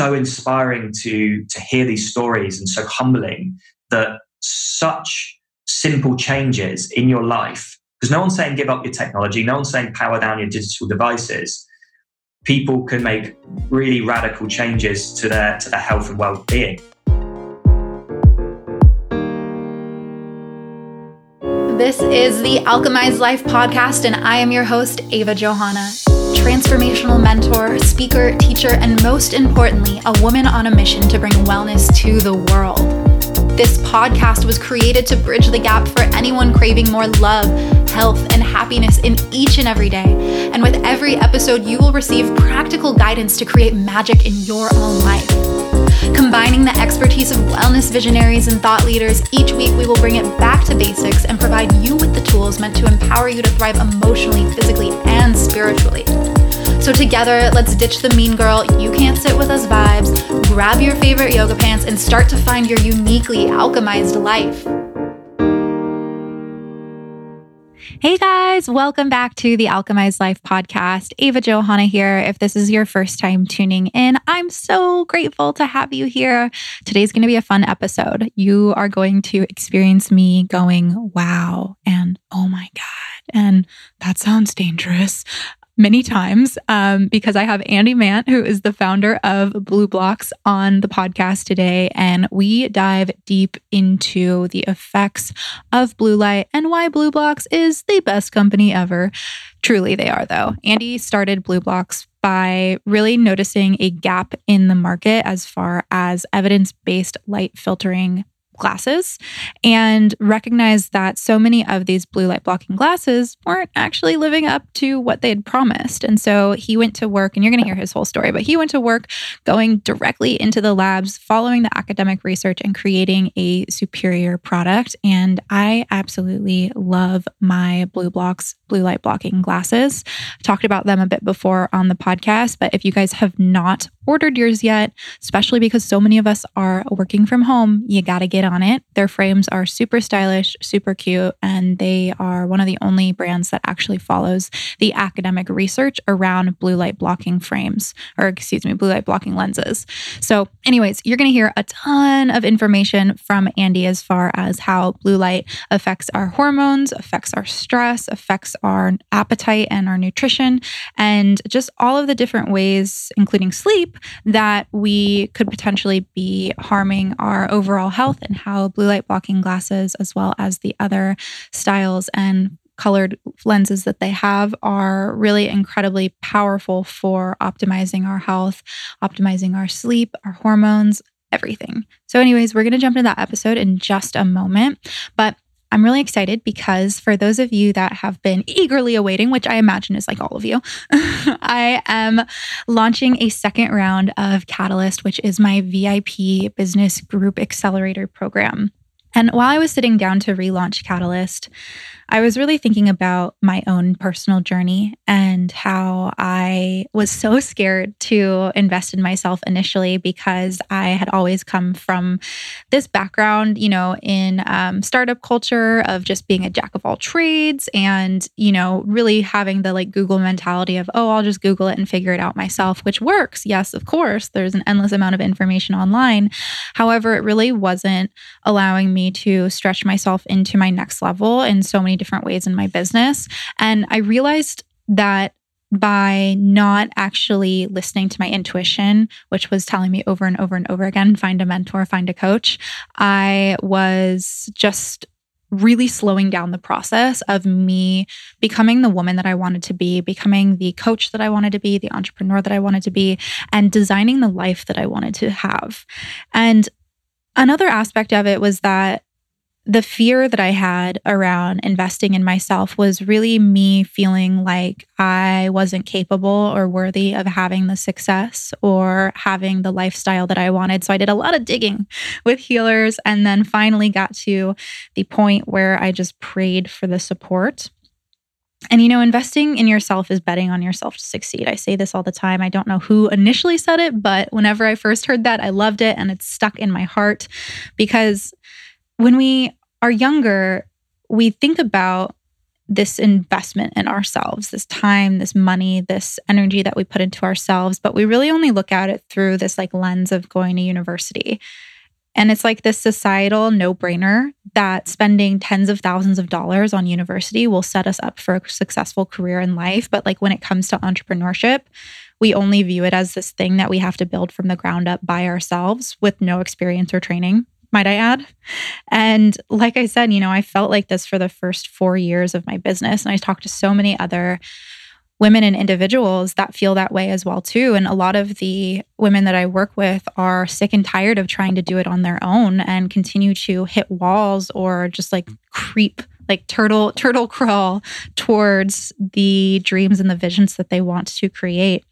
so inspiring to to hear these stories and so humbling that such simple changes in your life because no one's saying give up your technology no one's saying power down your digital devices people can make really radical changes to their to their health and well-being This is the Alchemized Life podcast, and I am your host, Ava Johanna. Transformational mentor, speaker, teacher, and most importantly, a woman on a mission to bring wellness to the world. This podcast was created to bridge the gap for anyone craving more love, health, and happiness in each and every day. And with every episode, you will receive practical guidance to create magic in your own life. Combining the expertise of wellness visionaries and thought leaders, each week we will bring it back to basics and provide you with the tools meant to empower you to thrive emotionally, physically, and spiritually. So, together, let's ditch the mean girl, you can't sit with us vibes, grab your favorite yoga pants, and start to find your uniquely alchemized life. Hey guys, welcome back to the Alchemized Life podcast. Ava Johanna here. If this is your first time tuning in, I'm so grateful to have you here. Today's going to be a fun episode. You are going to experience me going, wow, and oh my God. And that sounds dangerous many times um, because I have Andy Mant, who is the founder of BLUblox, on the podcast today. And we dive deep into the effects of blue light and why BLUblox is the best company ever. Truly, they are, though. Andy started BLUblox by really noticing a gap in the market as far as evidence based light filtering glasses and recognized that so many of these blue light blocking glasses weren't actually living up to what they had promised. And so he went to work, and you're going to hear his whole story, but he went to work going directly into the labs, following the academic research, and creating a superior product. And I absolutely love my BLUblox blue light blocking mm-hmm. glasses. I talked about them a bit before on the podcast, but if you guys have not ordered yours yet, especially because so many of us are working from home, you got to get on it. Their frames are super stylish, super cute, and they are one of the only brands that actually follows the academic research around blue light blocking frames, or excuse me, blue light blocking lenses. So, anyways, you're going to hear a ton of information from Andy as far as how blue light affects our hormones, affects our stress, affects our appetite and our nutrition, and just all of the different ways, including sleep, that we could potentially be harming our overall health and how blue light blocking glasses, as well as the other styles and colored lenses that they have are really incredibly powerful for optimizing our health, optimizing our sleep, our hormones, everything. So, anyways, we're going to jump into that episode in just a moment. But I'm really excited because for those of you that have been eagerly awaiting, which I imagine is like all of you, I am launching a second round of Catalyst, which is my VIP business group accelerator program. And while I was sitting down to relaunch Catalyst, I was really thinking about my own personal journey and how I was so scared to invest in myself initially because I had always come from this background, you know, in um, startup culture of just being a jack of all trades and, you know, really having the like Google mentality of, oh, I'll just Google it and figure it out myself, which works. Yes, of course, there's an endless amount of information online. However, it really wasn't allowing me to stretch myself into my next level in so many different ways in my business. And I realized that by not actually listening to my intuition, which was telling me over and over and over again find a mentor, find a coach, I was just really slowing down the process of me becoming the woman that I wanted to be, becoming the coach that I wanted to be, the entrepreneur that I wanted to be, and designing the life that I wanted to have. And another aspect of it was that the fear that I had around investing in myself was really me feeling like I wasn't capable or worthy of having the success or having the lifestyle that I wanted. So I did a lot of digging with healers and then finally got to the point where I just prayed for the support. And you know, investing in yourself is betting on yourself to succeed. I say this all the time. I don't know who initially said it, but whenever I first heard that, I loved it and it's stuck in my heart because when we are younger, we think about this investment in ourselves, this time, this money, this energy that we put into ourselves, but we really only look at it through this like lens of going to university. And it's like this societal no brainer that spending tens of thousands of dollars on university will set us up for a successful career in life. But like when it comes to entrepreneurship, we only view it as this thing that we have to build from the ground up by ourselves with no experience or training, might I add. And like I said, you know, I felt like this for the first four years of my business. And I talked to so many other women and individuals that feel that way as well too. And a lot of the women that i work with are sick and tired of trying to do it on their own and continue to hit walls or just like creep like turtle turtle crawl towards the dreams and the visions that they want to create.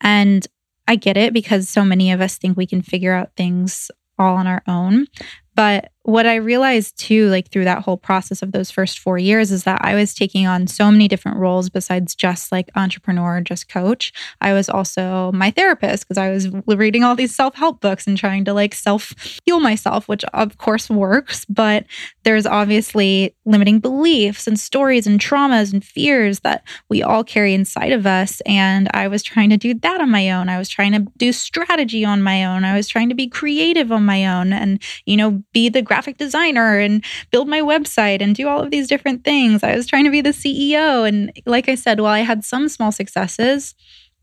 And i get it because so many of us think we can figure out things all on our own. But what I realized too, like through that whole process of those first four years, is that I was taking on so many different roles besides just like entrepreneur, just coach. I was also my therapist because I was reading all these self help books and trying to like self heal myself, which of course works. But there's obviously limiting beliefs and stories and traumas and fears that we all carry inside of us. And I was trying to do that on my own. I was trying to do strategy on my own. I was trying to be creative on my own and, you know, be the graphic designer and build my website and do all of these different things. I was trying to be the CEO. And like I said, while I had some small successes,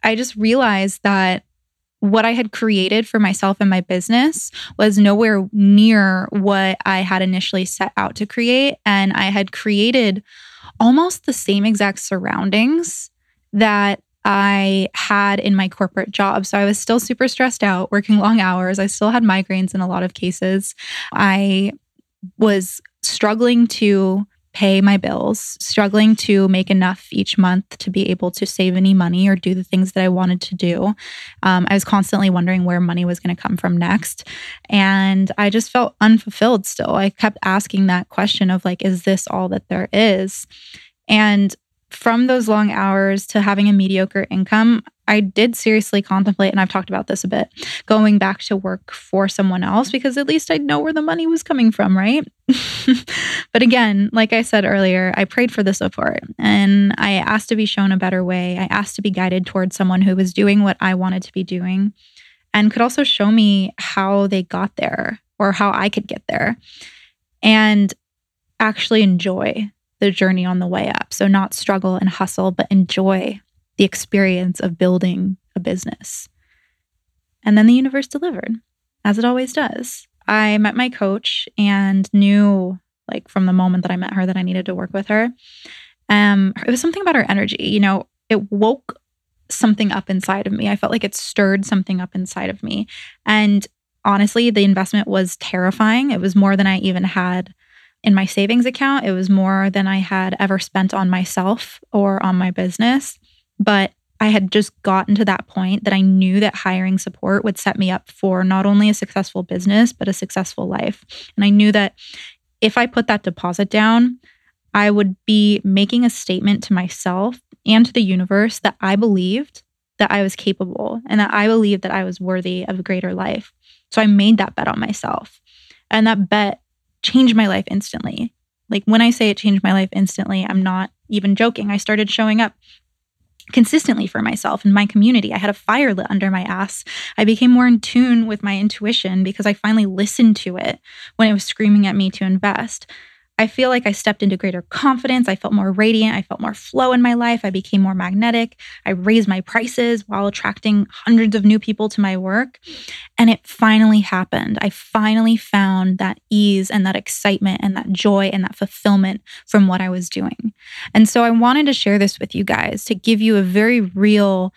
I just realized that what I had created for myself and my business was nowhere near what I had initially set out to create. And I had created almost the same exact surroundings that I had in my corporate job. So I was still super stressed out, working long hours. I still had migraines in a lot of cases. I was struggling to pay my bills, struggling to make enough each month to be able to save any money or do the things that I wanted to do. Um, I was constantly wondering where money was going to come from next. And I just felt unfulfilled still. I kept asking that question of, like, is this all that there is? And from those long hours to having a mediocre income, I did seriously contemplate, and I've talked about this a bit, going back to work for someone else because at least I'd know where the money was coming from, right? but again, like I said earlier, I prayed for the support and I asked to be shown a better way. I asked to be guided towards someone who was doing what I wanted to be doing and could also show me how they got there or how I could get there and actually enjoy the journey on the way up. So, not struggle and hustle, but enjoy the experience of building a business. And then the universe delivered, as it always does. I met my coach and knew, like, from the moment that I met her, that I needed to work with her. Um, it was something about her energy. You know, it woke something up inside of me. I felt like it stirred something up inside of me. And honestly, the investment was terrifying. It was more than I even had in my savings account. It was more than I had ever spent on myself or on my business. But I had just gotten to that point that I knew that hiring support would set me up for not only a successful business, but a successful life. And I knew that if I put that deposit down, I would be making a statement to myself and to the universe that I believed that I was capable and that I believed that I was worthy of a greater life. So I made that bet on myself. And that bet changed my life instantly. Like when I say it changed my life instantly, I'm not even joking. I started showing up consistently for myself and my community. I had a fire lit under my ass. I became more in tune with my intuition because I finally listened to it when it was screaming at me to invest. I feel like I stepped into greater confidence. I felt more radiant. I felt more flow in my life. I became more magnetic. I raised my prices while attracting hundreds of new people to my work. And it finally happened. I finally found that ease and that excitement and that joy and that fulfillment from what I was doing. And so I wanted to share this with you guys to give you a very real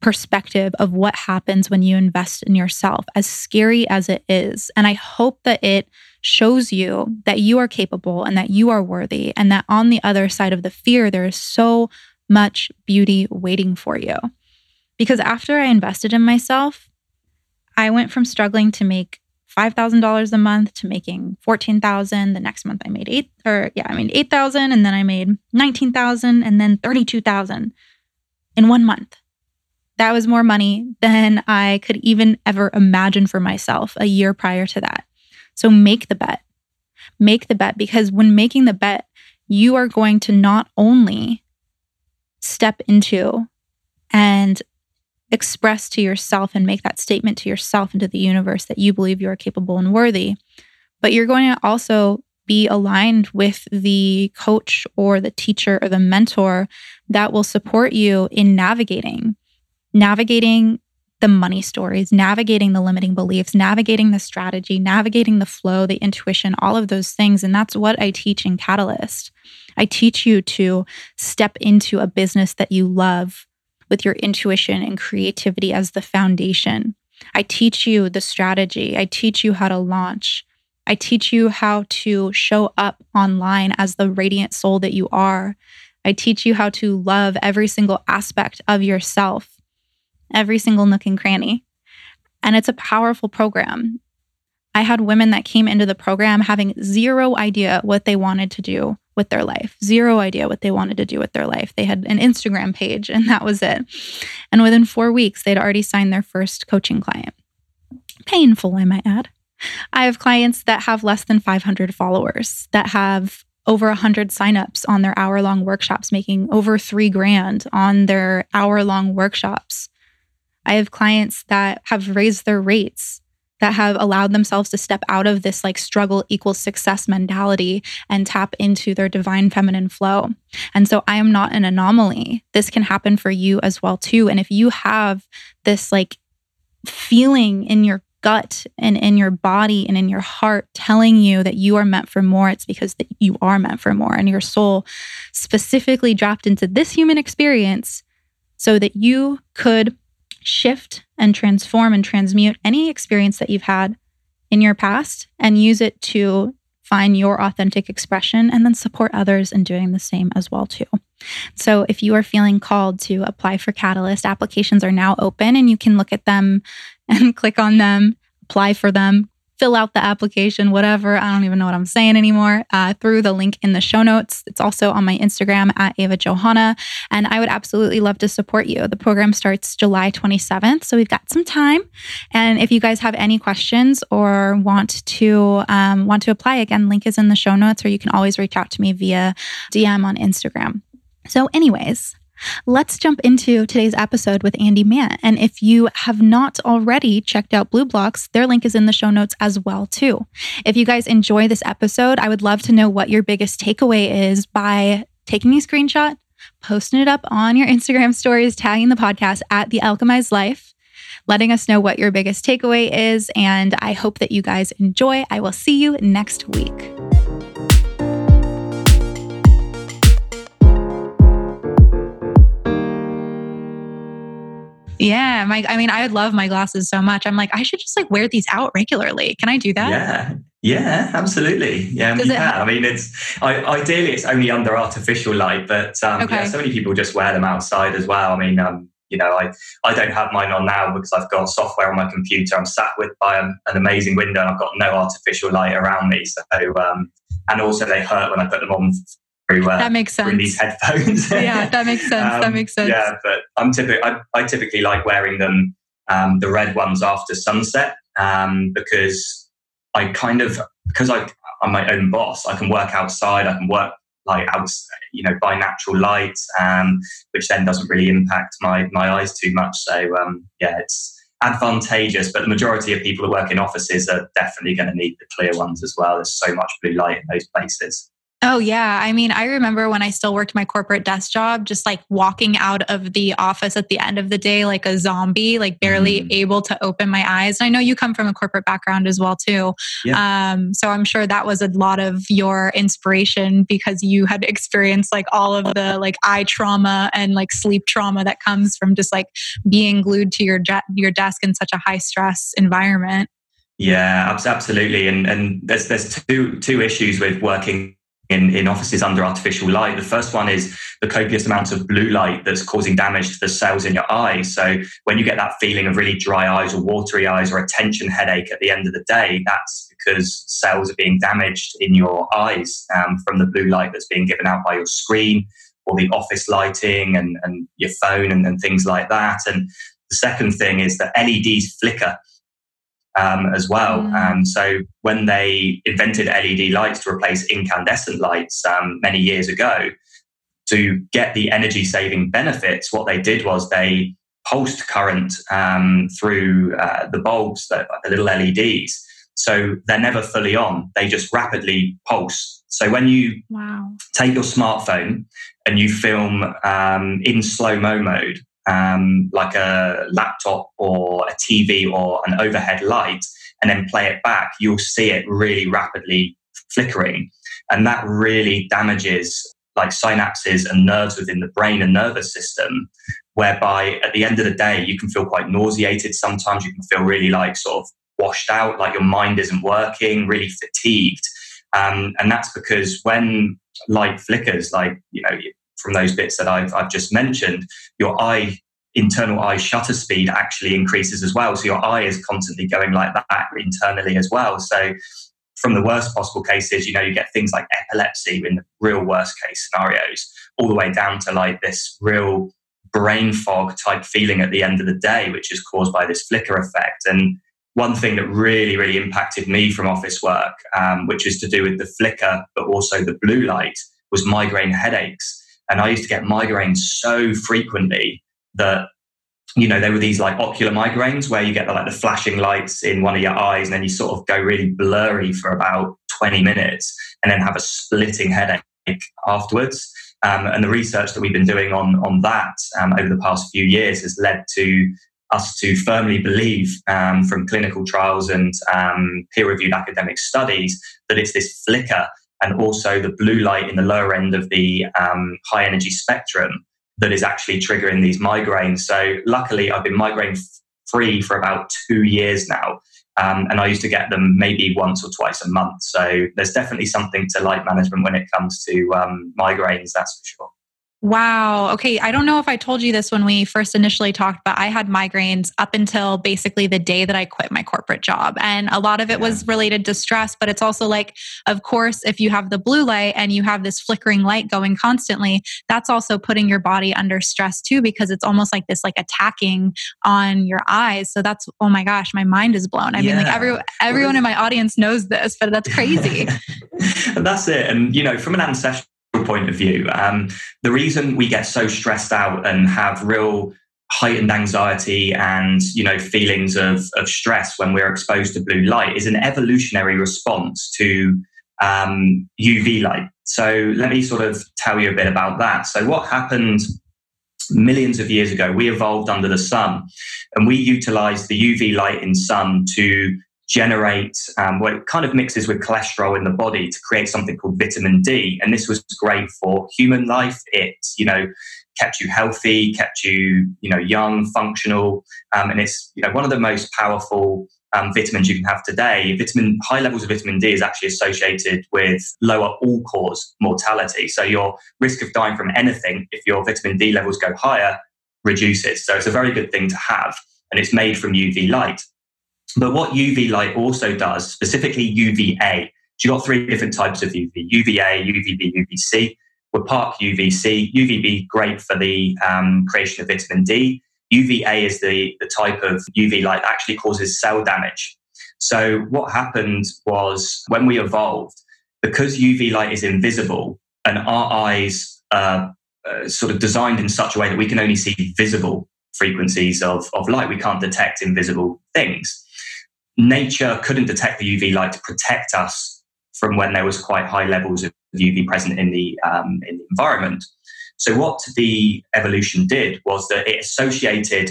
perspective of what happens when you invest in yourself, as scary as it is. And I hope that it shows you that you are capable and that you are worthy, and that on the other side of the fear, there is so much beauty waiting for you. Because after I invested in myself, I went from struggling to make $5,000 a month to making 14,000. The next month I made 8 or yeah, I made 8,000 and then I made 19,000 and then 32,000 in 1 month. That was more money than I could even ever imagine for myself a year prior to that. So make the bet. Make the bet because when making the bet, you are going to not only step into and express to yourself and make that statement to yourself into the universe that you believe you are capable and worthy, but you're going to also be aligned with the coach or the teacher or the mentor that will support you in navigating navigating the money stories navigating the limiting beliefs navigating the strategy navigating the flow the intuition all of those things. And that's what i teach in catalyst. I teach you to step into a business that you love with your intuition and creativity as the foundation. I teach you the strategy. I teach you how to launch. I teach you how to show up online as the radiant soul that you are. I teach you how to love every single aspect of yourself, every single nook and cranny. And it's a powerful program. I had women that came into the program having zero idea what they wanted to do with their life, zero idea what they wanted to do with their life. They had an Instagram page and that was it. And within four weeks, they'd already signed their first coaching client. Painful, I might add. I have clients that have less than 500 followers, that have over 100 signups on their hour long workshops, making over three grand on their hour long workshops. I have clients that have raised their rates, that have allowed themselves to step out of this like struggle equals success mentality and tap into their divine feminine flow. And so I am not an anomaly. This can happen for you as well too. And if you have this like feeling in your gut and in your body and in your heart telling you that you are meant for more, it's because that you are meant for more. And your soul specifically dropped into this human experience so that you could shift and transform and transmute any experience that you've had in your past and use it to find your authentic expression and then support others in doing the same as well too. So if you are feeling called to apply for Catalyst, applications are now open and you can look at them and click on them, apply for them, fill out the application, whatever. I don't even know what I'm saying anymore, uh, through the link in the show notes. It's also on my Instagram at Ava Johanna. And I would absolutely love to support you. The program starts July 27th. So we've got some time. And if you guys have any questions or want to um, want to apply, again, link is in the show notes, or you can always reach out to me via DM on Instagram. So, anyways, Let's jump into today's episode with Andy Mant. And if you have not already checked out BLUblox, their link is in the show notes as well too. If you guys enjoy this episode, I would love to know what your biggest takeaway is by taking a screenshot, posting it up on your Instagram stories, tagging the podcast at The Alchemized Life, letting us know what your biggest takeaway is. And I hope that you guys enjoy. I will see you next week. Yeah, my I mean, I would love my glasses so much. I'm like, I should just like wear these out regularly. Can I do that? Yeah. Yeah, absolutely. Yeah, Does you can. I mean, it's I, ideally it's only under artificial light, but um, okay. yeah, so many people just wear them outside as well. I mean, um, you know, I I don't have mine on now because I've got software on my computer. I'm sat with by an, an amazing window, and I've got no artificial light around me. So, um, and also they hurt when I put them on everywhere. That makes sense. these headphones. yeah, that makes sense. um, that makes sense. Yeah, but I'm typically I, I typically like wearing them um, the red ones after sunset um, because I kind of because I I'm my own boss. I can work outside. I can work like out you know by natural light, um, which then doesn't really impact my my eyes too much. So um, yeah, it's advantageous, but the majority of people that work in offices are definitely going to need the clear ones as well. There's so much blue light in those places. Oh, yeah. I mean, I remember when I still worked my corporate desk job, just like walking out of the office at the end of the day like a zombie, like barely mm. able to open my eyes. And I know you come from a corporate background as well, too. Yeah. Um, so I'm sure that was a lot of your inspiration because you had experienced like all of the like eye trauma and like sleep trauma that comes from just like being glued to your, je- your desk in such a high stress environment. Yeah, absolutely. And and there's there's two two issues with working in, in offices under artificial light. The first one is the copious amount of blue light that's causing damage to the cells in your eyes. So when you get that feeling of really dry eyes or watery eyes or a tension headache at the end of the day, that's because cells are being damaged in your eyes um, from the blue light that's being given out by your screen or the office lighting and, and your phone and, and things like that. And the second thing is that LEDs flicker um, as well. Mm. Um, so when they invented LED lights to replace incandescent lights um, many years ago, to get the energy saving benefits, what they did was they pulsed current um, through uh, the bulbs, the, the little LEDs. So they're never fully on; they just rapidly pulse. So when you wow. take your smartphone and you film um, in slow mo mode, um, like a laptop or a TV or an overhead light, and then play it back, you'll see it really rapidly flickering. And that really damages like synapses and nerves within the brain and nervous system, whereby at the end of the day, you can feel quite nauseated. Sometimes you can feel really like sort of washed out, like your mind isn't working, really fatigued. Um, and that's because when light flickers, like, you know, from those bits that I've, I've just mentioned, your eye internal eye shutter speed actually increases as well. So your eye is constantly going like that internally as well. So from the worst possible cases, you know, you get things like epilepsy in the real worst case scenarios, all the way down to like this real brain fog type feeling at the end of the day, which is caused by this flicker effect. And one thing that really, really impacted me from office work, um, which is to do with the flicker, but also the blue light, was migraine headaches. And I used to get migraines so frequently that you know, there were these like ocular migraines where you get the, like the flashing lights in one of your eyes and then you sort of go really blurry for about 20 minutes and then have a splitting headache afterwards. Um, and the research that we've been doing on, on that um, over the past few years has led to us to firmly believe um, from clinical trials and um, peer reviewed academic studies that it's this flicker and also the blue light in the lower end of the um, high energy spectrum that is actually triggering these migraines. So luckily, I've been migraine free for about two years now. Um, and I used to get them maybe once or twice a month. So there's definitely something to light management when it comes to um, migraines, that's for sure. Wow. Okay. I don't know if I told you this when we first initially talked, but I had migraines up until basically the day that I quit my corporate job. And a lot of it yeah. was related to stress, but it's also like, of course, if you have the blue light and you have this flickering light going constantly, that's also putting your body under stress too, because it's almost like this like attacking on your eyes. So that's, oh my gosh, my mind is blown. I yeah. mean, like every, everyone in my audience knows this, but that's crazy. And that's it. And, you know, from an ancestral point of view. Um, the reason we get so stressed out and have real heightened anxiety and you know feelings of, of stress when we're exposed to blue light is an evolutionary response to um, UV light. So let me sort of tell you a bit about that. So what happened millions of years ago? We evolved under the sun, and we utilized the UV light in sun to generate um, what it kind of mixes with cholesterol in the body to create something called vitamin D. And this was great for human life. It, you know, kept you healthy, kept you, you know, young, functional. Um, and it's, you know, one of the most powerful um, vitamins you can have today. Vitamin high levels of vitamin D is actually associated with lower all cause mortality. So your risk of dying from anything, if your vitamin D levels go higher, reduces. So it's a very good thing to have. And it's made from UV light. But what UV light also does, specifically UVA, so you've got three different types of UV UVA, UVB, UVC. We're part UVC. UVB, great for the um, creation of vitamin D. UVA is the, the type of UV light that actually causes cell damage. So, what happened was when we evolved, because UV light is invisible and our eyes are uh, sort of designed in such a way that we can only see visible frequencies of, of light, we can't detect invisible things nature couldn't detect the UV light to protect us from when there was quite high levels of UV present in the um, in the environment. So what the evolution did was that it associated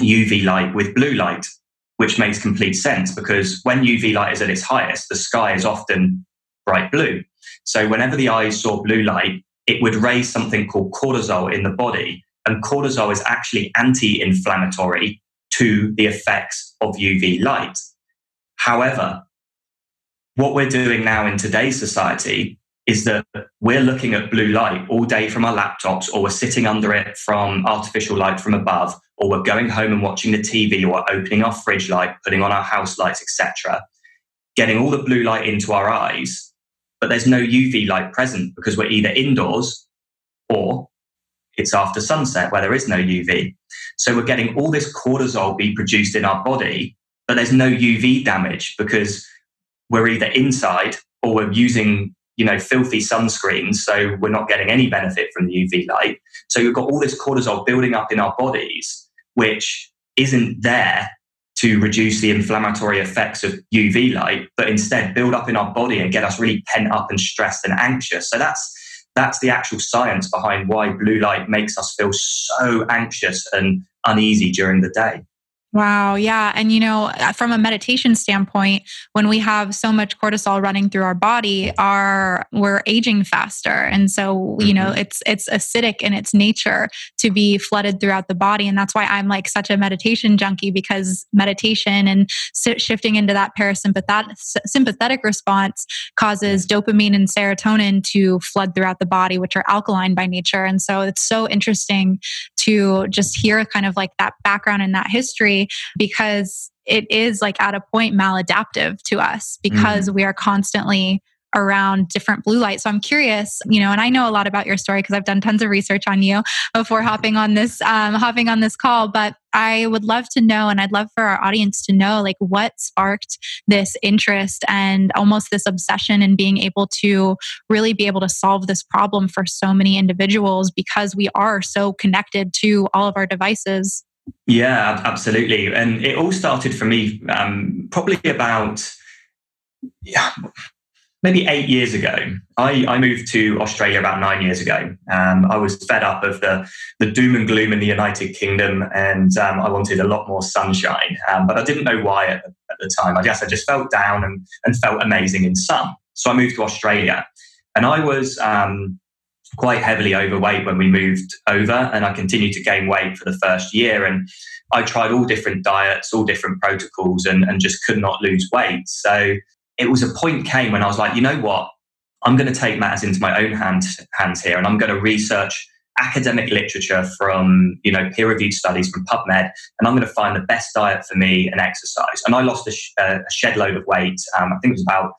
UV light with blue light, which makes complete sense because when UV light is at its highest, the sky is often bright blue. So whenever the eyes saw blue light, it would raise something called cortisol in the body. And cortisol is actually anti inflammatory to the effects of UV light. However, what we're doing now in today's society is that we're looking at blue light all day from our laptops, or we're sitting under it from artificial light from above, or we're going home and watching the TV, or opening our fridge light, putting on our house lights, etc., getting all the blue light into our eyes, but there's no UV light present because we're either indoors or it's after sunset where there is no UV. So we're getting all this cortisol be produced in our body, but there's no UV damage because we're either inside or we're using you know filthy sunscreens so we're not getting any benefit from the uv light so we've got all this cortisol building up in our bodies which isn't there to reduce the inflammatory effects of uv light but instead build up in our body and get us really pent up and stressed and anxious so that's that's the actual science behind why blue light makes us feel so anxious and uneasy during the day Wow. Yeah. And, you know, uh, from a meditation standpoint, when we have so much cortisol running through our body, our, we're aging faster. And so, you know, mm-hmm. it's, it's acidic in its nature to be flooded throughout the body. And that's why I'm like such a meditation junkie because meditation and shifting into that parasympathetic sympathetic response causes dopamine and serotonin to flood throughout the body, which are alkaline by nature. And so it's so interesting to just hear kind of like that background and that history because it is like at a point maladaptive to us because mm. we are constantly around different blue light. So I'm curious, you know, and I know a lot about your story because I've done tons of research on you before hopping on this um, hopping on this call. But I would love to know, and I'd love for our audience to know, like what sparked this interest and almost this obsession in being able to really be able to solve this problem for so many individuals because we are so connected to all of our devices. Yeah, absolutely. And it all started for me um, probably about yeah, maybe eight years ago, I, I, moved to Australia about nine years ago. Um, I was fed up of the, the doom and gloom in the United Kingdom and um, I wanted a lot more sunshine. Um, but I didn't know why at, at, the time. I guess I just felt down and, and felt amazing in sun. So I moved to Australia and I was um, quite heavily overweight when we moved over and I continued to gain weight for the first year. And I tried all different diets, all different protocols and, and just could not lose weight. So it was a point came when I was like, you know what? I'm going to take matters into my own hands, hands here and I'm going to research academic literature from you know peer reviewed studies from PubMed, and I'm going to find the best diet for me and exercise. And I lost a, sh- a shed load of weight. Um, I think it was about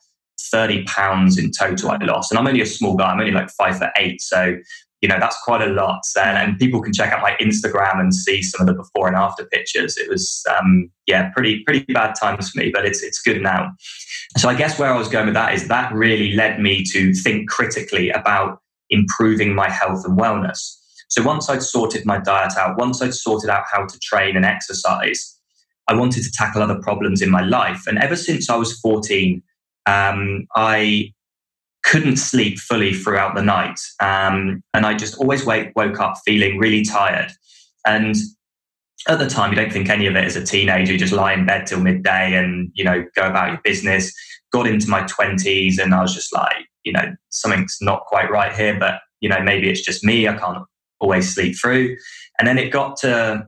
30 pounds in total I lost, and I'm only a small guy. I'm only like five foot eight, so you know that's quite a lot and, and, people can check out my instagram and see some of the before and after pictures. It was um, yeah pretty pretty bad times for me but it's it's good now. So i guess where i was going with that is that really led me to think critically about improving my health and wellness. So once i'd sorted my diet out once i'd sorted out how to train and exercise i wanted to tackle other problems in my life. And ever since i was 14 um, i couldn't sleep fully throughout the night. Um, and I just always wake, woke up feeling really tired. And at the time, you don't think any of it as a teenager. You just lie in bed till midday and, you know, go about your business. Got into my 20s and I was just like, you know, something's not quite right here, but, you know, maybe it's just me. I can't always sleep through. And then it got to,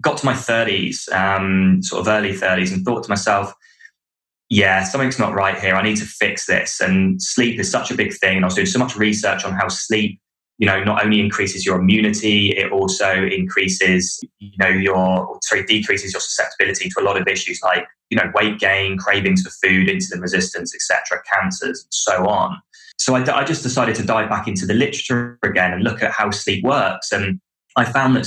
got to my 30s, um, sort of early 30s, and thought to myself, yeah, something's not right here. I need to fix this. And sleep is such a big thing. And I was doing so much research on how sleep, you know, not only increases your immunity, it also increases, you know, your sorry, decreases your susceptibility to a lot of issues like, you know, weight gain, cravings for food, insulin resistance, etc., cancers, and so on. So I, I just decided to dive back into the literature again and look at how sleep works. And I found that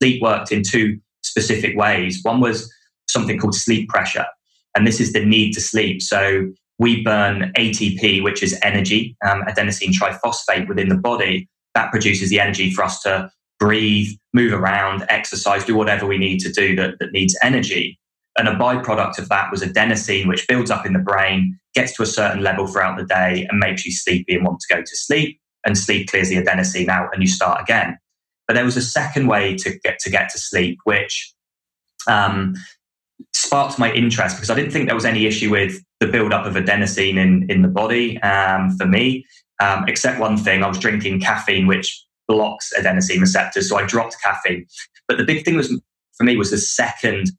sleep worked in two specific ways. One was something called sleep pressure. And this is the need to sleep. So we burn ATP, which is energy, um, adenosine triphosphate within the body. That produces the energy for us to breathe, move around, exercise, do whatever we need to do that, that needs energy. And a byproduct of that was adenosine, which builds up in the brain, gets to a certain level throughout the day, and makes you sleepy and want to go to sleep. And sleep clears the adenosine out, and you start again. But there was a second way to get to get to sleep, which um, sparked my interest because I didn't think there was any issue with the buildup of adenosine in, in the body um, for me, um, except one thing I was drinking caffeine, which blocks adenosine receptors. So I dropped caffeine. But the big thing was for me was the second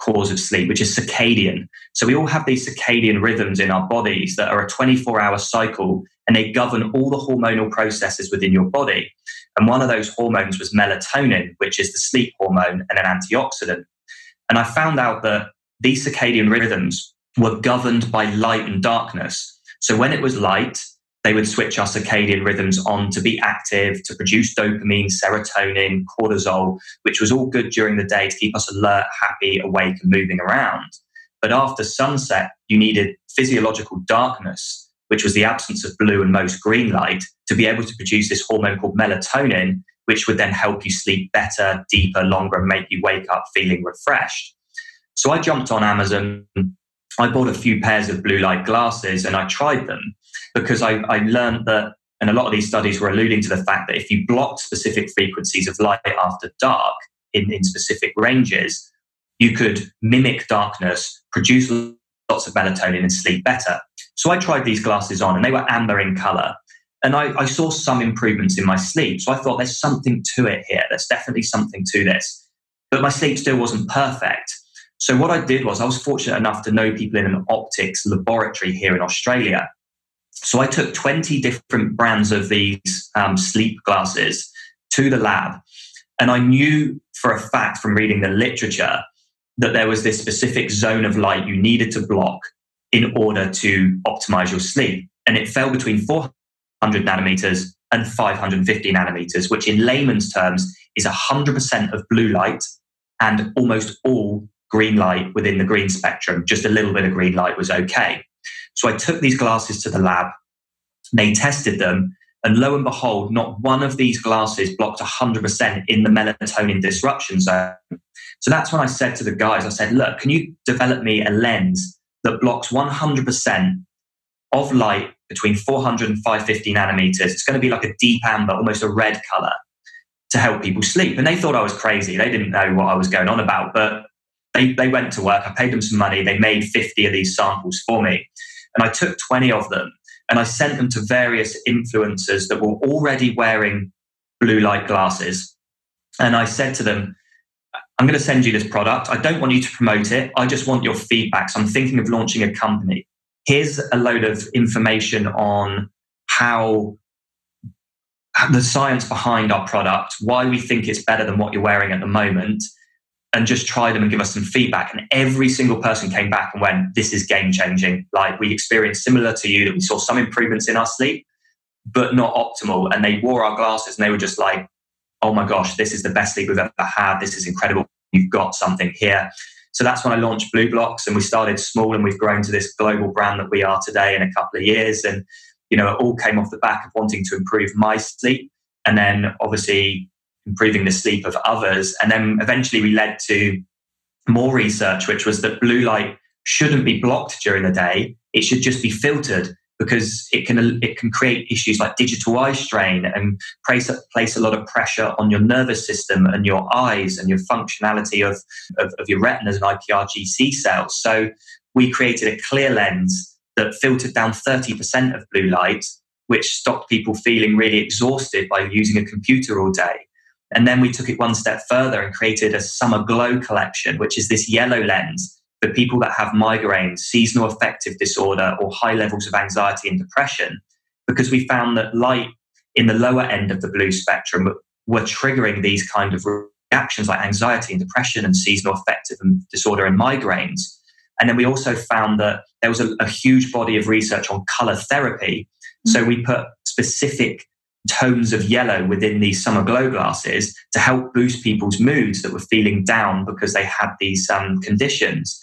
cause of sleep, which is circadian. So we all have these circadian rhythms in our bodies that are a 24 hour cycle and they govern all the hormonal processes within your body. And one of those hormones was melatonin, which is the sleep hormone and an antioxidant. And I found out that these circadian rhythms were governed by light and darkness. So when it was light, they would switch our circadian rhythms on to be active, to produce dopamine, serotonin, cortisol, which was all good during the day to keep us alert, happy, awake, and moving around. But after sunset, you needed physiological darkness, which was the absence of blue and most green light, to be able to produce this hormone called melatonin, which would then help you sleep better, deeper, longer, and make you wake up feeling refreshed. So I jumped on Amazon. I bought a few pairs of blue light glasses and I tried them because I, I learned that, and a lot of these studies were alluding to the fact that if you blocked specific frequencies of light after dark in, in specific ranges, you could mimic darkness, produce lots of melatonin, and sleep better. So I tried these glasses on and they were amber in color. And I, I saw some improvements in my sleep. So I thought there's something to it here. There's definitely something to this. But my sleep still wasn't perfect. So what I did was I was fortunate enough to know people in an optics laboratory here in Australia. So I took 20 different brands of these um, sleep glasses to the lab. And I knew for a fact from reading the literature that there was this specific zone of light you needed to block in order to optimize your sleep. And it fell between 400 nanometers and 550 nanometers, which in layman's terms is 100% of blue light and almost all green light within the green spectrum. Just a little bit of green light was okay. So I took these glasses to the lab, they tested them, and lo and behold, not one of these glasses blocked 100% in the melatonin disruption zone. So that's when I said to the guys, I said, look, can you develop me a lens that blocks 100% of light between 400 and 550 nanometers? It's going to be like a deep amber, almost a red color to help people sleep. And they thought I was crazy. They didn't know what I was going on about, but they, they went to work. I paid them some money. They made 50 of these samples for me. And I took 20 of them and I sent them to various influencers that were already wearing blue light glasses. And I said to them, I'm going to send you this product. I don't want you to promote it. I just want your feedback. So I'm thinking of launching a company. Here's a load of information on how the science behind our product, why we think it's better than what you're wearing at the moment, and just try them and give us some feedback. And every single person came back and went, This is game changing. Like we experienced similar to you that we saw some improvements in our sleep, but not optimal. And they wore our glasses and they were just like, Oh my gosh, this is the best sleep we've ever had. This is incredible. You've got something here. So that's when I launched BLUblox, and we started small and we've grown to this global brand that we are today in a couple of years. And, you know, it all came off the back of wanting to improve my sleep. And then obviously improving the sleep of others. And then eventually we led to more research, which was that blue light shouldn't be blocked during the day. It should just be filtered because it can it can create issues like digital eye strain and place, place a lot of pressure on your nervous system and your eyes and your functionality of, of, of your retinas and IPRGC cells. So we created a clear lens that filtered down 30% of blue light, which stopped people feeling really exhausted by using a computer all day. And then we took it one step further and created a summer glow collection, which is this yellow lens for people that have migraines, seasonal affective disorder, or high levels of anxiety and depression, because we found that light in the lower end of the blue spectrum were triggering these kind of reactions like anxiety and depression and seasonal affective disorder and migraines. And then we also found that there was a, a huge body of research on color therapy. Mm-hmm. So we put specific tones of yellow within these summer glow glasses to help boost people's moods that were feeling down because they had these um, conditions.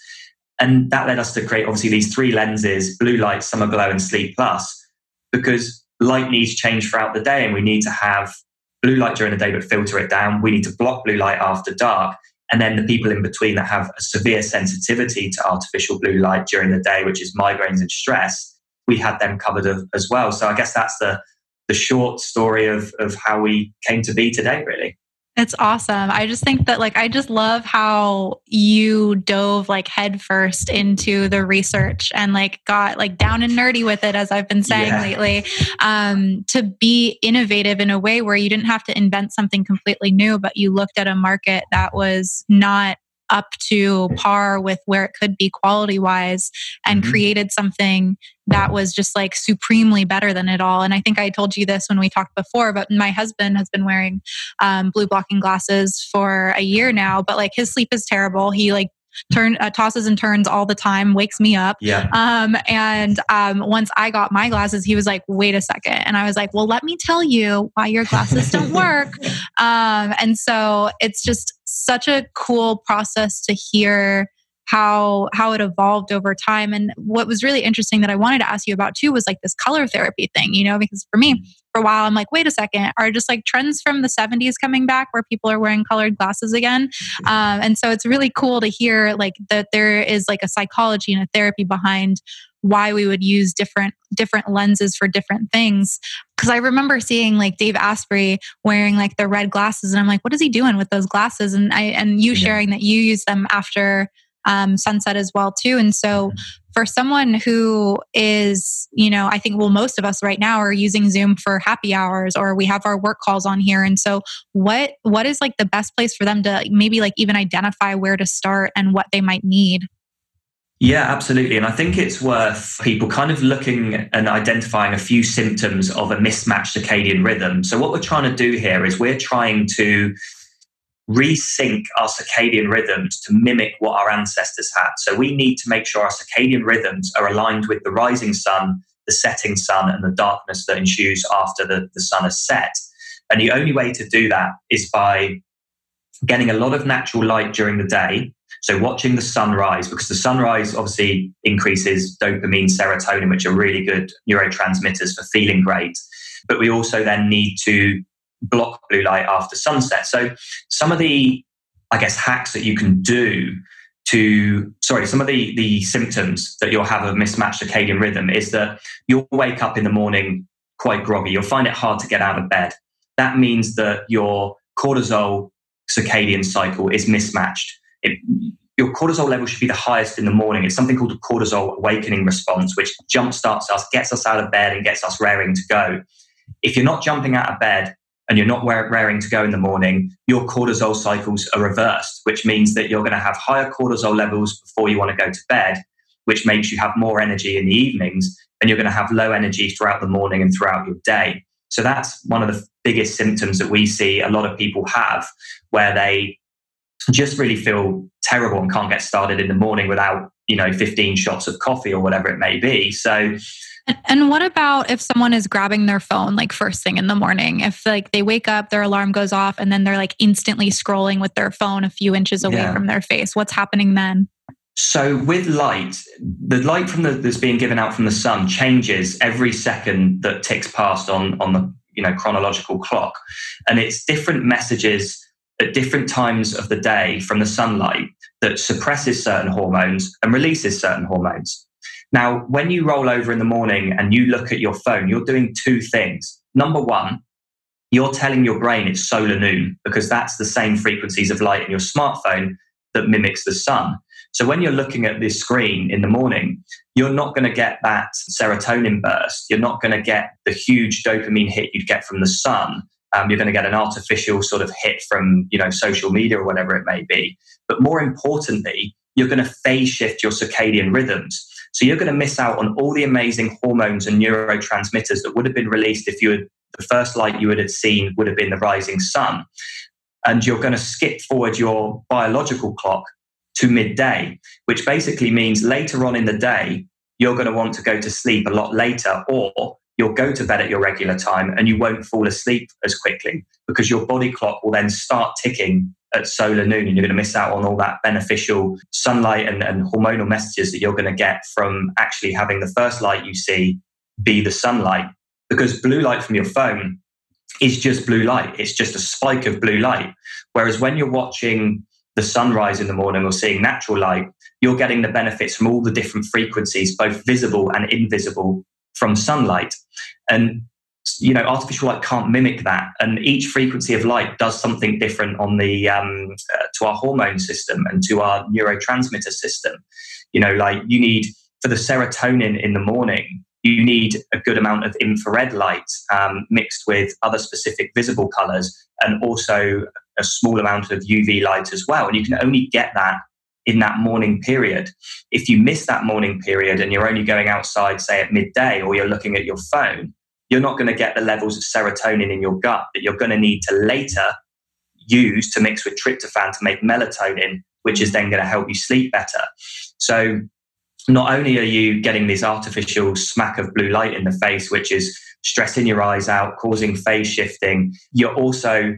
And that led us to create obviously these three lenses blue light, summer glow, and sleep plus because light needs change throughout the day and we need to have blue light during the day but filter it down. We need to block blue light after dark. And then the people in between that have a severe sensitivity to artificial blue light during the day, which is migraines and stress, we had them covered as well. So I guess that's the the short story of of how we came to be today really it's awesome. I just think that like I just love how you dove like headfirst into the research and like got like down and nerdy with it as I've been saying yeah. lately. Um to be innovative in a way where you didn't have to invent something completely new but you looked at a market that was not up to par with where it could be quality wise and mm-hmm. created something that was just like supremely better than it all. And I think I told you this when we talked before, but my husband has been wearing um, blue blocking glasses for a year now, but like his sleep is terrible. He like turn uh, tosses and turns all the time, wakes me up. Yeah. Um, and um, once I got my glasses, he was like, "Wait a second. and I was like, "Well, let me tell you why your glasses don't work." Um, and so it's just such a cool process to hear how how it evolved over time. And what was really interesting that i wanted to ask you about too was like this color therapy thing you know because for me mm-hmm. for a while i'm like wait a second are just like trends from the 70s coming back where people are wearing colored glasses again? Mm-hmm. um, and so it's really cool to hear like that there is like a psychology and a therapy behind why we would use different different lenses for different things. Because i remember seeing like dave asprey wearing like the red glasses and i'm like what is he doing with those glasses? And i and you sharing that you use them after um, sunset as well too and so mm-hmm. for someone who is you know i think well most of us right now are using zoom for happy hours or we have our work calls on here and so what what is like the best place for them to maybe like even identify where to start and what they might need yeah, absolutely. And I think it's worth people kind of looking and identifying a few symptoms of a mismatched circadian rhythm. So, what we're trying to do here is we're trying to resync our circadian rhythms to mimic what our ancestors had. So we need to make sure our circadian rhythms are aligned with the rising sun, the setting sun, and the darkness that ensues after the, the sun has set. And the only way to do that is by getting a lot of natural light during the day. So watching the sunrise, because the sunrise obviously increases dopamine, serotonin, which are really good neurotransmitters for feeling great. But we also then need to block blue light after sunset. So some of the, I guess, hacks that you can do to sorry some of the the symptoms that you'll have of mismatched circadian rhythm is that you'll wake up in the morning quite groggy. You'll find it hard to get out of bed. That means that your cortisol circadian cycle is mismatched. It, your cortisol level should be the highest in the morning. It's something called a cortisol awakening response which jumpstarts us gets us out of bed and gets us raring to go. If you're not jumping out of bed and you're not raring to go in the morning, your cortisol cycles are reversed, which means that you're going to have higher cortisol levels before you want to go to bed, which makes you have more energy in the evenings, and you're going to have low energy throughout the morning and throughout your day. So that's one of the biggest symptoms that we see a lot of people have where they just really feel terrible and can't get started in the morning without, you know, 15 shots of coffee or whatever it may be. So and what about if someone is grabbing their phone like first thing in the morning? If like they wake up, their alarm goes off, and then they're like instantly scrolling with their phone a few inches away yeah. from their face, what's happening then? So with light, the light from the, that's being given out from the sun changes every second that ticks past on on the you know chronological clock, and it's different messages at different times of the day from the sunlight that suppresses certain hormones and releases certain hormones. Now, when you roll over in the morning and you look at your phone, you're doing two things. Number one, you're telling your brain it's solar noon because that's the same frequencies of light in your smartphone that mimics the sun. So when you're looking at this screen in the morning, you're not going to get that serotonin burst. You're not going to get the huge dopamine hit you'd get from the sun. Um, you're going to get an artificial sort of hit from you know social media or whatever it may be. But more importantly, you're going to phase shift your circadian rhythms. So you're going to miss out on all the amazing hormones and neurotransmitters that would have been released if you had the first light you would have seen would have been the rising sun. And you're going to skip forward your biological clock to midday, which basically means later on in the day, you're going to want to go to sleep a lot later, or you'll go to bed at your regular time and you won't fall asleep as quickly because your body clock will then start ticking at solar noon and you're going to miss out on all that beneficial sunlight and, and hormonal messages that you're going to get from actually having the first light you see be the sunlight. Because blue light from your phone is just blue light. It's just a spike of blue light. Whereas when you're watching the sunrise in the morning or seeing natural light you're getting the benefits from all the different frequencies both visible and invisible from sunlight. And you know artificial light can't mimic that. And each frequency of light does something different on the um, uh, to our hormone system and to our neurotransmitter system. You know like you need for the serotonin in the morning you need a good amount of infrared light um, mixed with other specific visible colors and also a small amount of uv light as well. And you can only get that in that morning period if you miss that morning period and you're only going outside say at midday or you're looking at your phone you're not going to get the levels of serotonin in your gut that you're going to need to later use to mix with tryptophan to make melatonin, which is then going to help you sleep better. So not only are you getting this artificial smack of blue light in the face, which is stressing your eyes out, causing phase shifting, you're also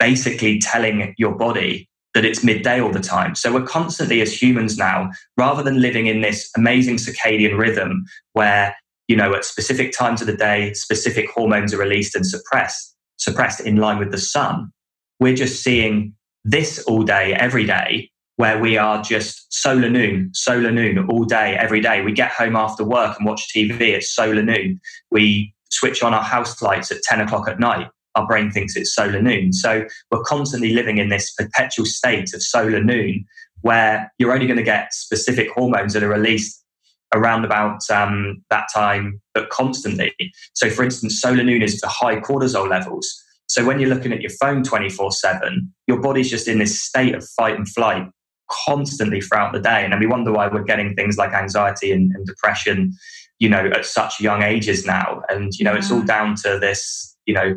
basically telling your body that it's midday all the time. So we're constantly, as humans now, rather than living in this amazing circadian rhythm where, you know, at specific times of the day, specific hormones are released and suppressed, suppressed in line with the sun, we're just seeing this all day, every day, where we are just solar noon, solar noon all day, every day. We get home after work and watch TV, it's solar noon. We switch on our house lights at 10 o'clock at night our brain thinks it's solar noon. So we're constantly living in this perpetual state of solar noon where you're only going to get specific hormones that are released around about um, that time, but constantly. So, for instance, solar noon is the high cortisol levels. So, when you're looking at your phone 24 7, your body's just in this state of fight and flight constantly throughout the day. And then we wonder why we're getting things like anxiety and, and depression, you know, at such young ages now. And, you know, it's all down to this, you know,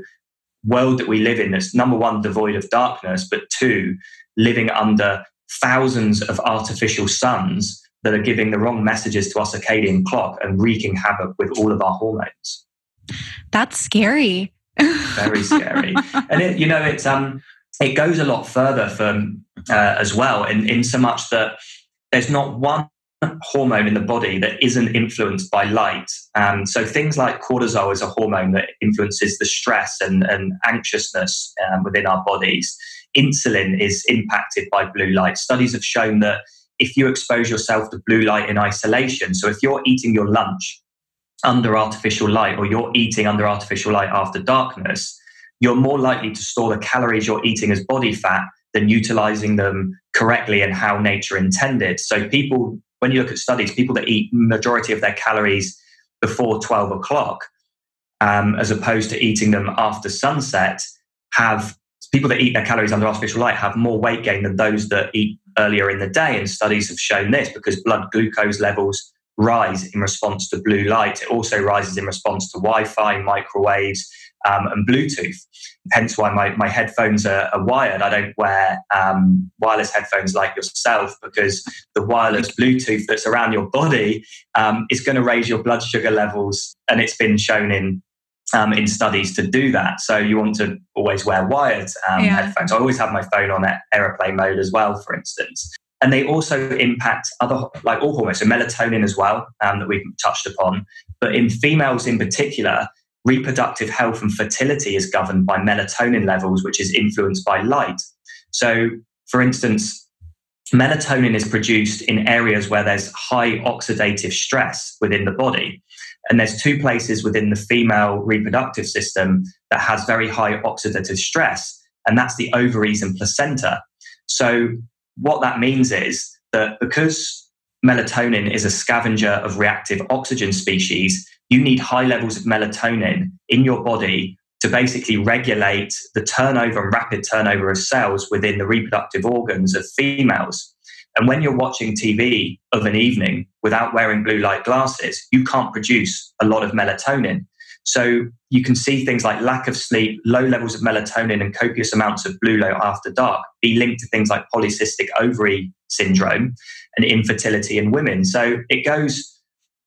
world that we live in that's number one, devoid of darkness, but two, living under thousands of artificial suns that are giving the wrong messages to our circadian clock and wreaking havoc with all of our hormones. That's scary. Very scary. and it, you know, it's um it goes a lot further from uh, as well in, in so much that there's not one hormone in the body that isn't influenced by light. Um, so things like cortisol is a hormone that influences the stress and, and anxiousness um, within our bodies. Insulin is impacted by blue light. Studies have shown that if you expose yourself to blue light in isolation, so if you're eating your lunch under artificial light or you're eating under artificial light after darkness, you're more likely to store the calories you're eating as body fat than utilizing them correctly and how nature intended. So people when you look at studies, people that eat majority of their calories before 12 o'clock, um, as opposed to eating them after sunset, have people that eat their calories under artificial light have more weight gain than those that eat earlier in the day. And studies have shown this because blood glucose levels rise in response to blue light. It also rises in response to Wi Fi, microwaves, um, and Bluetooth. Hence why my, my headphones are, are wired. I don't wear um, wireless headphones like yourself because the wireless Bluetooth that's around your body um, is going to raise your blood sugar levels. And it's been shown in um, in studies to do that. So you want to always wear wired um, yeah. headphones. I always have my phone on airplane mode as well, for instance. And they also impact other, like all hormones, so melatonin as well, um, that we've touched upon. But in females in particular, reproductive health and fertility is governed by melatonin levels, which is influenced by light. So, for instance, melatonin is produced in areas where there's high oxidative stress within the body. And there's two places within the female reproductive system that has very high oxidative stress, and that's the ovaries and placenta. So, what that means is that because melatonin is a scavenger of reactive oxygen species, you need high levels of melatonin in your body to basically regulate the turnover and rapid turnover of cells within the reproductive organs of females. And when you're watching TV of an evening without wearing blue light glasses, you can't produce a lot of melatonin. So you can see things like lack of sleep, low levels of melatonin, and copious amounts of blue light after dark be linked to things like polycystic ovary syndrome and infertility in women. So it goes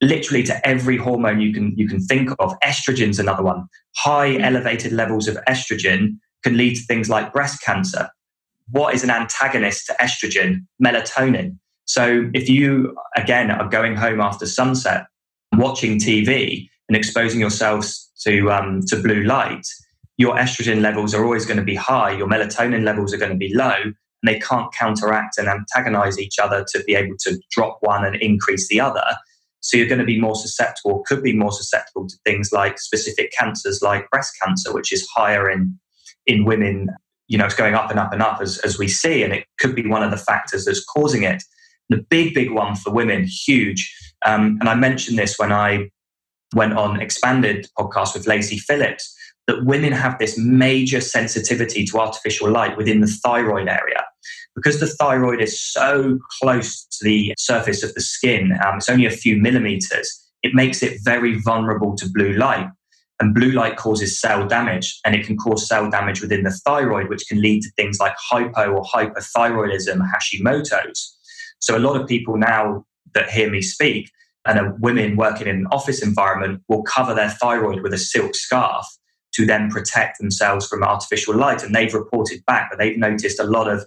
literally to every hormone you can you can think of. Estrogen's another one. High elevated levels of estrogen can lead to things like breast cancer. What is an antagonist to estrogen? Melatonin. So if you again are going home after sunset, watching TV and exposing yourselves to um, to blue light, your estrogen levels are always going to be high. Your melatonin levels are going to be low, and they can't counteract and antagonize each other to be able to drop one and increase the other. So you're going to be more susceptible, could be more susceptible to things like specific cancers like breast cancer, which is higher in in women. You know, it's going up and up and up as, as we see, and it could be one of the factors that's causing it. The big, big one for women, huge. Um, and I mentioned this when I went on expanded podcast with Lacy Phillips that women have this major sensitivity to artificial light within the thyroid area because the thyroid is so close to the surface of the skin, um, it's only a few millimeters, it makes it very vulnerable to blue light. And blue light causes cell damage, and it can cause cell damage within the thyroid, which can lead to things like hypo or hyperthyroidism, Hashimoto's. So, a lot of people now that hear me speak and are women working in an office environment will cover their thyroid with a silk scarf to then protect themselves from artificial light. And they've reported back that they've noticed a lot of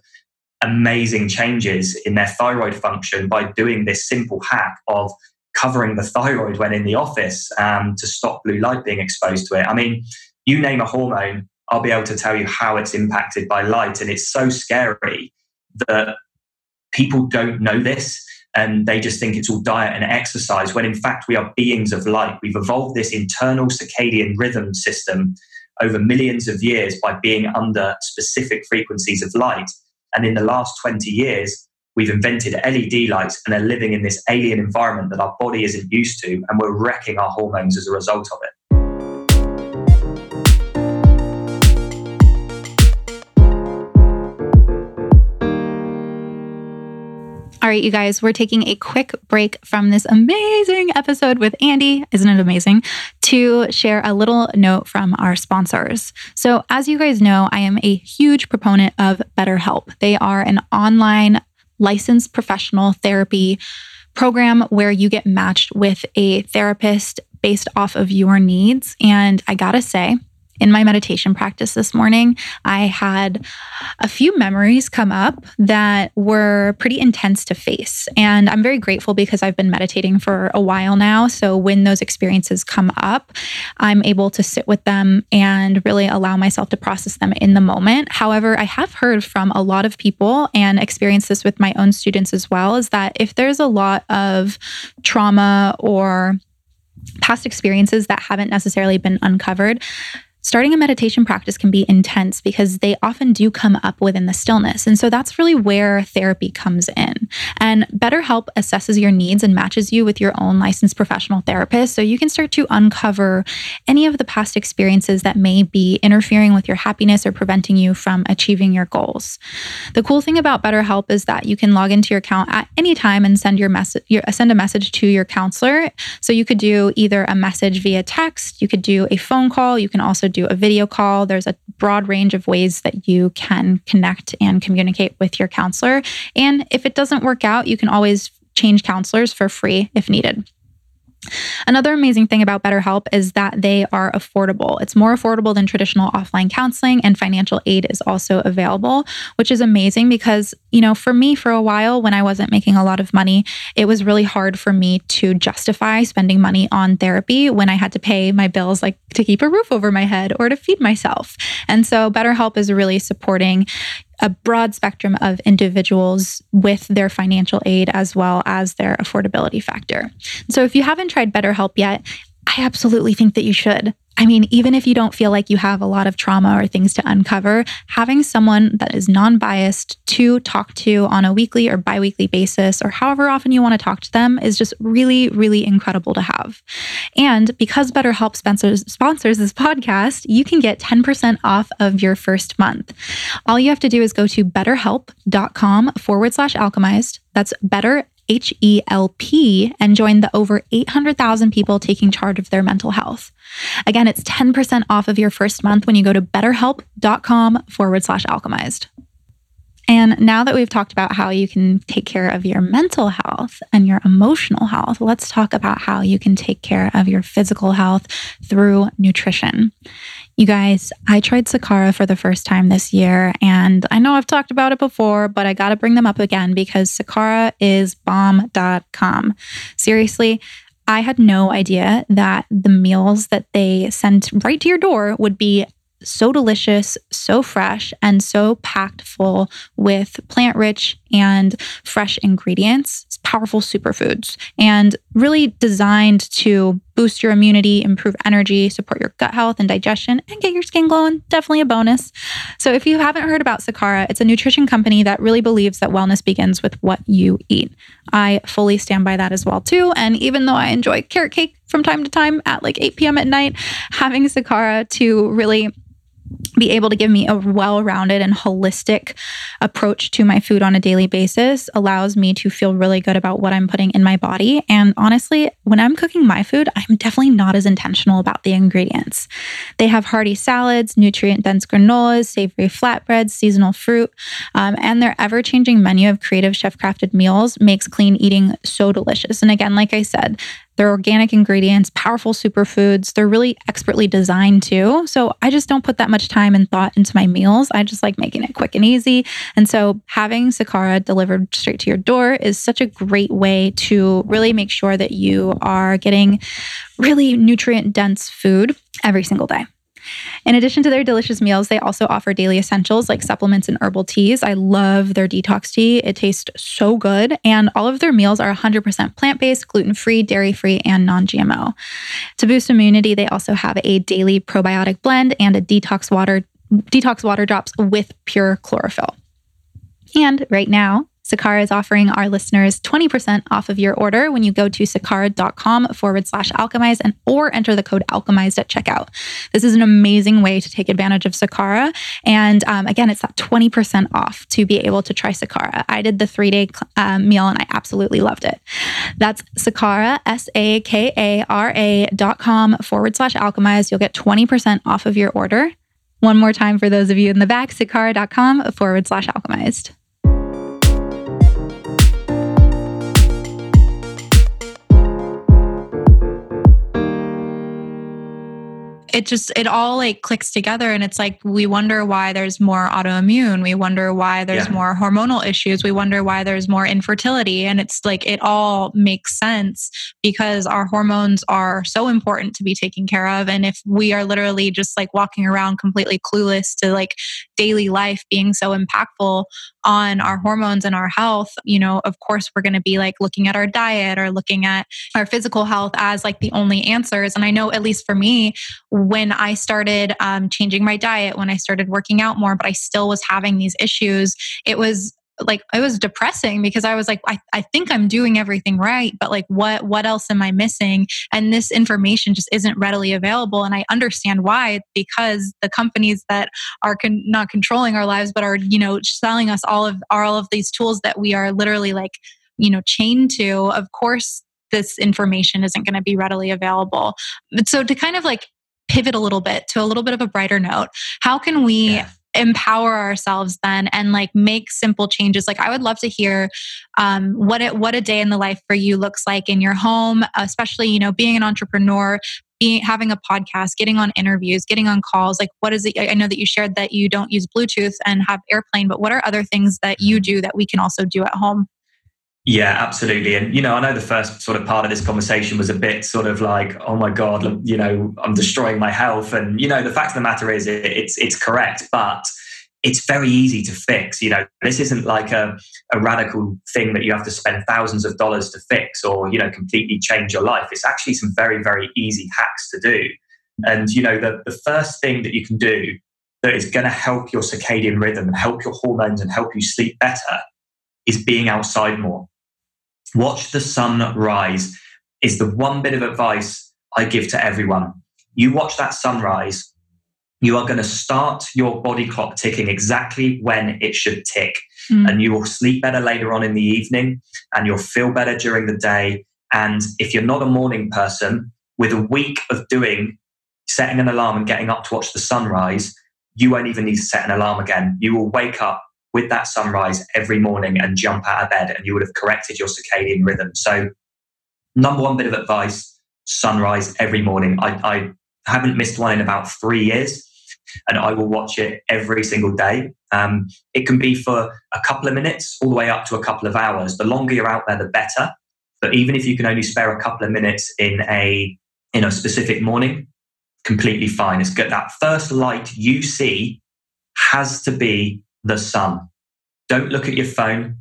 amazing changes in their thyroid function by doing this simple hack of covering the thyroid when in the office um, to stop blue light being exposed to it. I mean, you name a hormone, I'll be able to tell you how it's impacted by light. And it's so scary that people don't know this and they just think it's all diet and exercise when in fact we are beings of light. We've evolved this internal circadian rhythm system over millions of years by being under specific frequencies of light. And in the last 20 years, we've invented LED lights and are living in this alien environment that our body isn't used to, and we're wrecking our hormones as a result of it. All right, you guys, we're taking a quick break from this amazing episode with Andy. Isn't it amazing? To share a little note from our sponsors. So, as you guys know, I am a huge proponent of BetterHelp. They are an online licensed professional therapy program where you get matched with a therapist based off of your needs. And I gotta say, in my meditation practice this morning, I had a few memories come up that were pretty intense to face. And I'm very grateful because I've been meditating for a while now. So when those experiences come up, I'm able to sit with them and really allow myself to process them in the moment. However, I have heard from a lot of people and experienced this with my own students as well is that if there's a lot of trauma or past experiences that haven't necessarily been uncovered, starting a meditation practice can be intense because they often do come up within the stillness. And so that's really where therapy comes in. And BetterHelp assesses your needs and matches you with your own licensed professional therapist. So you can start to uncover any of the past experiences that may be interfering with your happiness or preventing you from achieving your goals. The cool thing about BetterHelp is that you can log into your account at any time and send your message send a message to your counselor. So you could do either a message via text, you could do a phone call, you can also do a video call. There's a broad range of ways that you can connect and communicate with your counselor. And if it doesn't work out, you can always change counselors for free if needed. Another amazing thing about BetterHelp is that they are affordable. It's more affordable than traditional offline counseling, and financial aid is also available, which is amazing because, you know, for me, for a while when I wasn't making a lot of money, it was really hard for me to justify spending money on therapy when I had to pay my bills, like to keep a roof over my head or to feed myself. And so BetterHelp is really supporting a broad spectrum of individuals with their financial aid as well as their affordability factor. So if you haven't tried BetterHelp yet, I absolutely think that you should. I mean, even if you don't feel like you have a lot of trauma or things to uncover, having someone that is non biased to talk to on a weekly or bi weekly basis, or however often you want to talk to them, is just really, really incredible to have. And because BetterHelp sponsors, sponsors this podcast, you can get 10% off of your first month. All you have to do is go to betterhelp.com forward slash alchemized. That's better, H E L P and join the over 800,000 people taking charge of their mental health. Again, it's 10% off of your first month when you go to betterhelp.com forward slash alchemized. And now that we've talked about how you can take care of your mental health and your emotional health, let's talk about how you can take care of your physical health through nutrition. You guys, I tried Sakara for the first time this year, and I know I've talked about it before, but I got to bring them up again because Sakara is bomb.com. Seriously, I had no idea that the meals that they sent right to your door would be so delicious, so fresh, and so packed full with plant rich and fresh ingredients, powerful superfoods, and really designed to boost your immunity, improve energy, support your gut health and digestion, and get your skin glowing. Definitely a bonus. So, if you haven't heard about Sakara, it's a nutrition company that really believes that wellness begins with what you eat. I fully stand by that as well, too. And even though I enjoy carrot cake from time to time at like 8 p.m. at night, having Sakara to really be able to give me a well rounded and holistic approach to my food on a daily basis allows me to feel really good about what I'm putting in my body. And honestly, when I'm cooking my food, I'm definitely not as intentional about the ingredients. They have hearty salads, nutrient dense granolas, savory flatbreads, seasonal fruit, um, and their ever changing menu of creative chef crafted meals makes clean eating so delicious. And again, like I said, they're organic ingredients, powerful superfoods. They're really expertly designed too. So I just don't put that much time and thought into my meals. I just like making it quick and easy. And so having Sakara delivered straight to your door is such a great way to really make sure that you are getting really nutrient dense food every single day. In addition to their delicious meals, they also offer daily essentials like supplements and herbal teas. I love their detox tea. It tastes so good. And all of their meals are 100% plant based, gluten free, dairy free, and non GMO. To boost immunity, they also have a daily probiotic blend and a detox water. Detox water drops with pure chlorophyll. And right now, Sakara is offering our listeners 20% off of your order when you go to sakara.com forward slash alchemize and or enter the code alchemized at checkout. This is an amazing way to take advantage of Sakara. And um, again, it's that 20% off to be able to try Sakara. I did the three day um, meal and I absolutely loved it. That's Sakara, S A K A R A dot com forward slash alchemized. You'll get 20% off of your order. One more time for those of you in the back, sakara.com forward slash alchemized. It just it all like clicks together and it's like we wonder why there's more autoimmune we wonder why there's yeah. more hormonal issues we wonder why there's more infertility and it's like it all makes sense because our hormones are so important to be taken care of and if we are literally just like walking around completely clueless to like daily life being so impactful on our hormones and our health, you know, of course, we're going to be like looking at our diet or looking at our physical health as like the only answers. And I know, at least for me, when I started um, changing my diet, when I started working out more, but I still was having these issues, it was like it was depressing because i was like I, I think i'm doing everything right but like what what else am i missing? And this information just isn't readily available. And i understand why because the companies that are con- not controlling our lives but are you know selling us all of all of these tools that we are literally like you know chained to of course this information isn't going to be readily available. So to kind of like pivot a little bit to a little bit of a brighter note how can we yeah empower ourselves then and like make simple changes. Like i would love to hear um, what it what a day in the life for you looks like in your home especially you know being an entrepreneur being having a podcast getting on interviews getting on calls. Like what is it i know that you shared that you don't use bluetooth and have airplane but what are other things that you do that we can also do at home yeah, absolutely. And, you know, I know the first sort of part of this conversation was a bit sort of like, oh my God, you know, I'm destroying my health. And, you know, the fact of the matter is it, it's, it's correct, but it's very easy to fix. You know, this isn't like a, a radical thing that you have to spend thousands of dollars to fix or, you know, completely change your life. It's actually some very, very easy hacks to do. And, you know, the, the first thing that you can do that is going to help your circadian rhythm and help your hormones and help you sleep better is being outside more Watch the sun rise is the one bit of advice I give to everyone. You watch that sunrise, you are going to start your body clock ticking exactly when it should tick. Mm. And you will sleep better later on in the evening and you'll feel better during the day. And if you're not a morning person, with a week of doing setting an alarm and getting up to watch the sunrise, you won't even need to set an alarm again. You will wake up with that sunrise every morning and jump out of bed, and you would have corrected your circadian rhythm. So, number one bit of advice sunrise every morning. I, I haven't missed one in about three years, and I will watch it every single day. Um, it can be for a couple of minutes all the way up to a couple of hours. The longer you're out there, the better. But even if you can only spare a couple of minutes in a in a specific morning, completely fine. It's good. That first light you see has to be the sun. Don't look at your phone.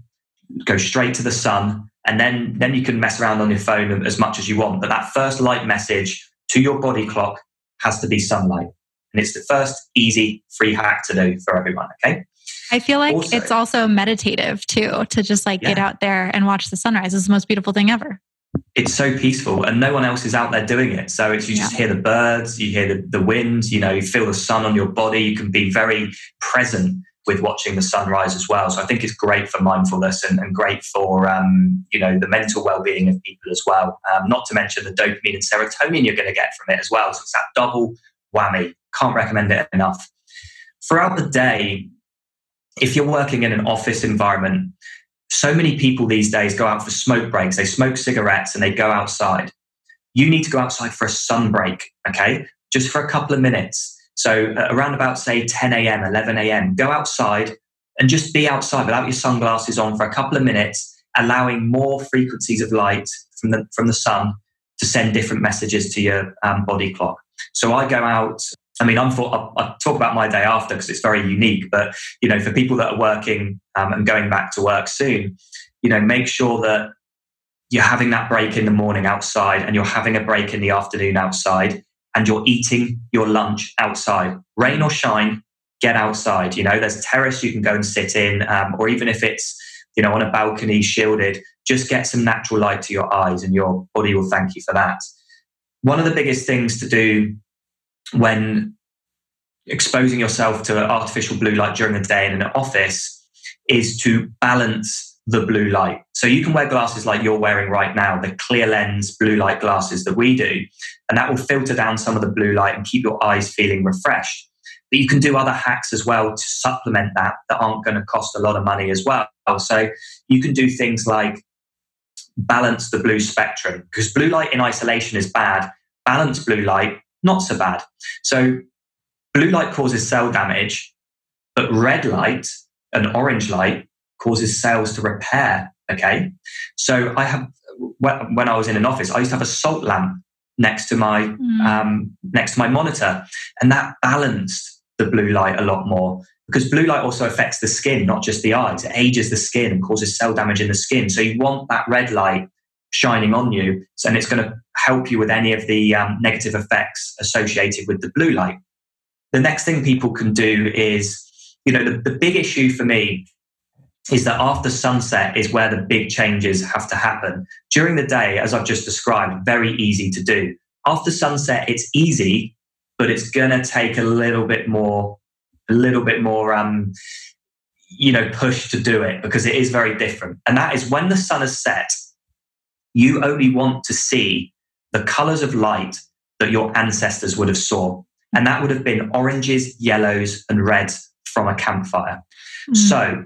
Go straight to the sun, and then then you can mess around on your phone as much as you want. But that first light message to your body clock has to be sunlight, and it's the first easy free hack to do for everyone. Okay. I feel like also, it's also meditative too to just like yeah. get out there and watch the sunrise. It's the most beautiful thing ever. it's so peaceful and no one else is out there doing it. So it's you yeah. just hear the birds, you hear the, the wind, you know, you feel the sun on your body. You can be very present with watching the sunrise as well. So I think it's great for mindfulness and, and great for um, you know the mental well-being of people as well. Um, not to mention the dopamine and serotonin you're going to get from it as well. So it's that double whammy. Can't recommend it enough. Throughout the day, if you're working in an office environment, so many people these days go out for smoke breaks. They smoke cigarettes and they go outside. You need to go outside for a sun break, okay? Just for a couple of minutes. So uh, around about say 10 a.m., 11 a.m., go outside and just be outside without your sunglasses on for a couple of minutes, allowing more frequencies of light from the from the sun to send different messages to your um, body clock. So I go out I mean, I'm for, I'll, I'll, talk about my day after because it's very unique. But you know, for people that are working um, and going back to work soon, you know, make sure that you're having that break in the morning outside, and you're having a break in the afternoon outside, and you're eating your lunch outside, rain or shine. Get outside. You know, there's a terrace you can go and sit in, um, or even if it's you know on a balcony shielded, just get some natural light to your eyes, and your body will thank you for that. One of the biggest things to do when exposing yourself to artificial blue light during the day in an office is to balance the blue light. So you can wear glasses like you're wearing right now, the clear lens blue light glasses that we do, and that will filter down some of the blue light and keep your eyes feeling refreshed. But you can do other hacks as well to supplement that that aren't going to cost a lot of money as well. So you can do things like balance the blue spectrum because blue light in isolation is bad. Balance blue light not so bad. So blue light causes cell damage, but red light and orange light causes cells to repair. Okay. So I have, when I was in an office, I used to have a salt lamp next to my, mm. um, next to my monitor and that balanced the blue light a lot more because blue light also affects the skin, not just the eyes. It ages the skin and causes cell damage in the skin. So you want that red light shining on you, and it's going to help you with any of the um, negative effects associated with the blue light. The next thing people can do is, you know, the, the big issue for me is that after sunset is where the big changes have to happen. During the day, as I've just described, very easy to do. After sunset, it's easy, but it's going to take a little bit more, a little bit more, um, you know, push to do it because it is very different. And that is when the sun has set, you only want to see the colors of light that your ancestors would have saw. And that would have been oranges, yellows, and reds from a campfire. Mm. So,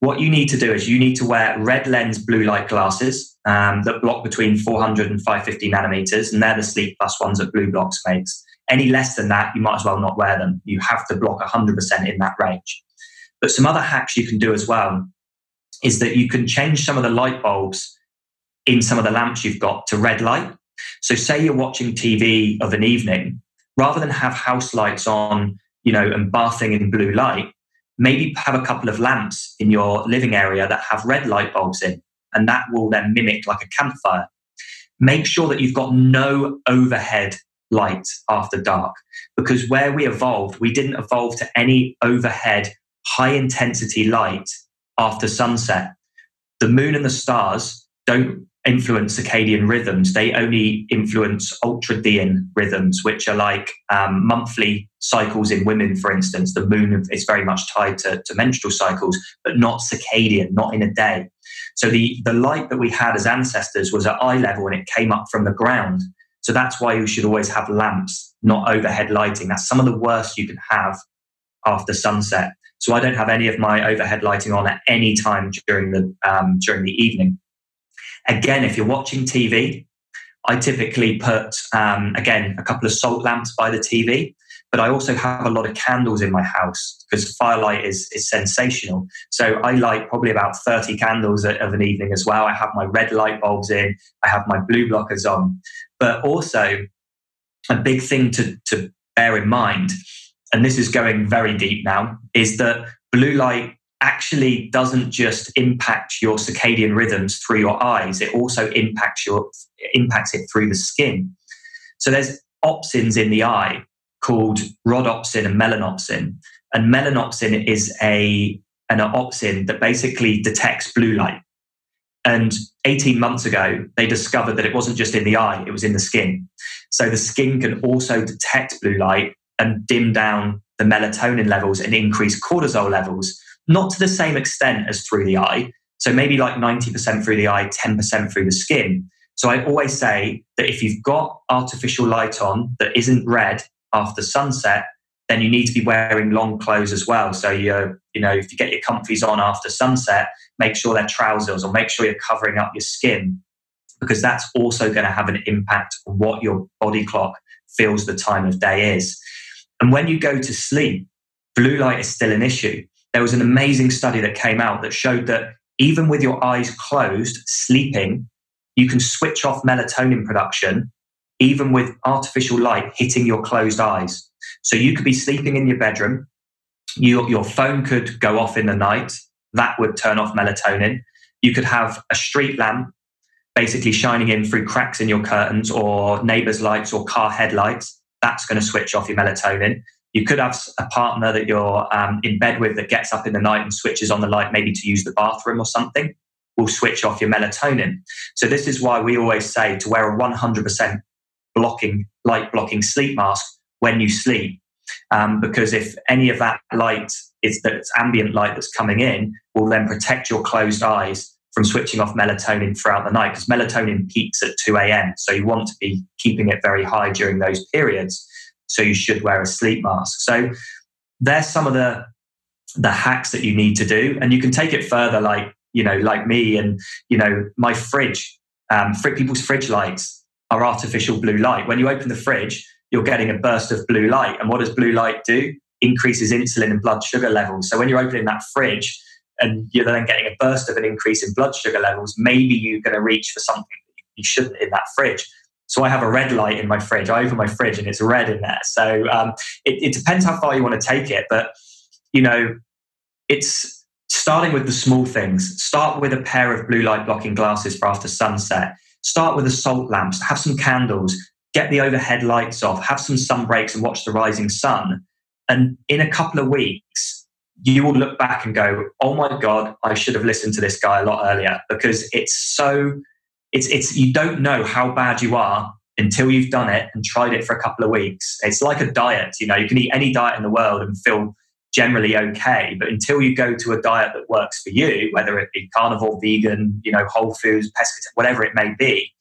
what you need to do is you need to wear red lens blue light glasses um, that block between 400 and 550 nanometers, and they're the Sleep Plus ones that BLUblox makes. Any less than that, you might as well not wear them. You have to block 100% in that range. But some other hacks you can do as well is that you can change some of the light bulbs in some of the lamps you've got to red light. So, say you're watching TV of an evening, rather than have house lights on, you know, and bathing in blue light, maybe have a couple of lamps in your living area that have red light bulbs in, and that will then mimic like a campfire. Make sure that you've got no overhead light after dark, because where we evolved, we didn't evolve to any overhead high intensity light after sunset. The moon and the stars don't influence circadian rhythms. They only influence ultradian rhythms, which are like um, monthly cycles in women, for instance. The moon is very much tied to, to, menstrual cycles, but not circadian, not in a day. So the, the light that we had as ancestors was at eye level and it came up from the ground. So that's why you should always have lamps, not overhead lighting. That's some of the worst you can have after sunset. So I don't have any of my overhead lighting on at any time during the um, during the evening. Again, if you're watching TV, I typically put, um, again, a couple of salt lamps by the TV, but I also have a lot of candles in my house because firelight is, is sensational. So I light probably about 30 candles of an evening as well. I have my red light bulbs in, I have my blue blockers on. But also, a big thing to, to bear in mind, and this is going very deep now, is that blue light actually doesn't just impact your circadian rhythms through your eyes it also impacts your impacts it through the skin. So there's opsins in the eye called rhodopsin and melanopsin. And melanopsin is a an opsin that basically detects blue light. And 18 months ago, they discovered that it wasn't just in the eye, it was in the skin. So the skin can also detect blue light and dim down the melatonin levels and increase cortisol levels, not to the same extent as through the eye. So maybe like 90% through the eye, 10% through the skin. So I always say that if you've got artificial light on that isn't red after sunset, then you need to be wearing long clothes as well. So you you know, if you get your comfies on after sunset, make sure they're trousers or make sure you're covering up your skin because that's also going to have an impact on what your body clock feels the time of day is. And when you go to sleep, blue light is still an issue. There was an amazing study that came out that showed that even with your eyes closed, sleeping, you can switch off melatonin production even with artificial light hitting your closed eyes. So you could be sleeping in your bedroom, you, your phone could go off in the night, that would turn off melatonin. You could have a street lamp basically shining in through cracks in your curtains or neighbors' lights or car headlights. That's going to switch off your melatonin. You could have a partner that you're um, in bed with that gets up in the night and switches on the light, maybe to use the bathroom or something, will switch off your melatonin. So, this is why we always say to wear a 100% blocking, light blocking sleep mask when you sleep. Um, because if any of that light is that's ambient light that's coming in, will then protect your closed eyes from switching off melatonin throughout the night because melatonin peaks at 2 a.m. So you want to be keeping it very high during those periods. So you should wear a sleep mask. So there's some of the the hacks that you need to do, and you can take it further, like you know, like me and you know, my fridge, um, people's fridge lights are artificial blue light. When you open the fridge, you're getting a burst of blue light, and what does blue light do? Increases insulin and blood sugar levels. So when you're opening that fridge, and you're then getting a burst of an increase in blood sugar levels, maybe you're going to reach for something you shouldn't in that fridge. So I have a red light in my fridge. I open my fridge and it's red in there. So um, it, it depends how far you want to take it, but you know, it's starting with the small things. Start with a pair of blue light blocking glasses for after sunset. Start with the salt lamps. Have some candles. Get the overhead lights off. Have some sun breaks and watch the rising sun. And in a couple of weeks, you will look back and go, "Oh my god, I should have listened to this guy a lot earlier." Because it's so it's it's you don't know how bad you are until you've done it and tried it for a couple of weeks. It's like a diet, you know, you can eat any diet in the world and feel generally okay, but until you go to a diet that works for you, whether it be carnivore, vegan, you know, whole foods, pescatarian, whatever it may be,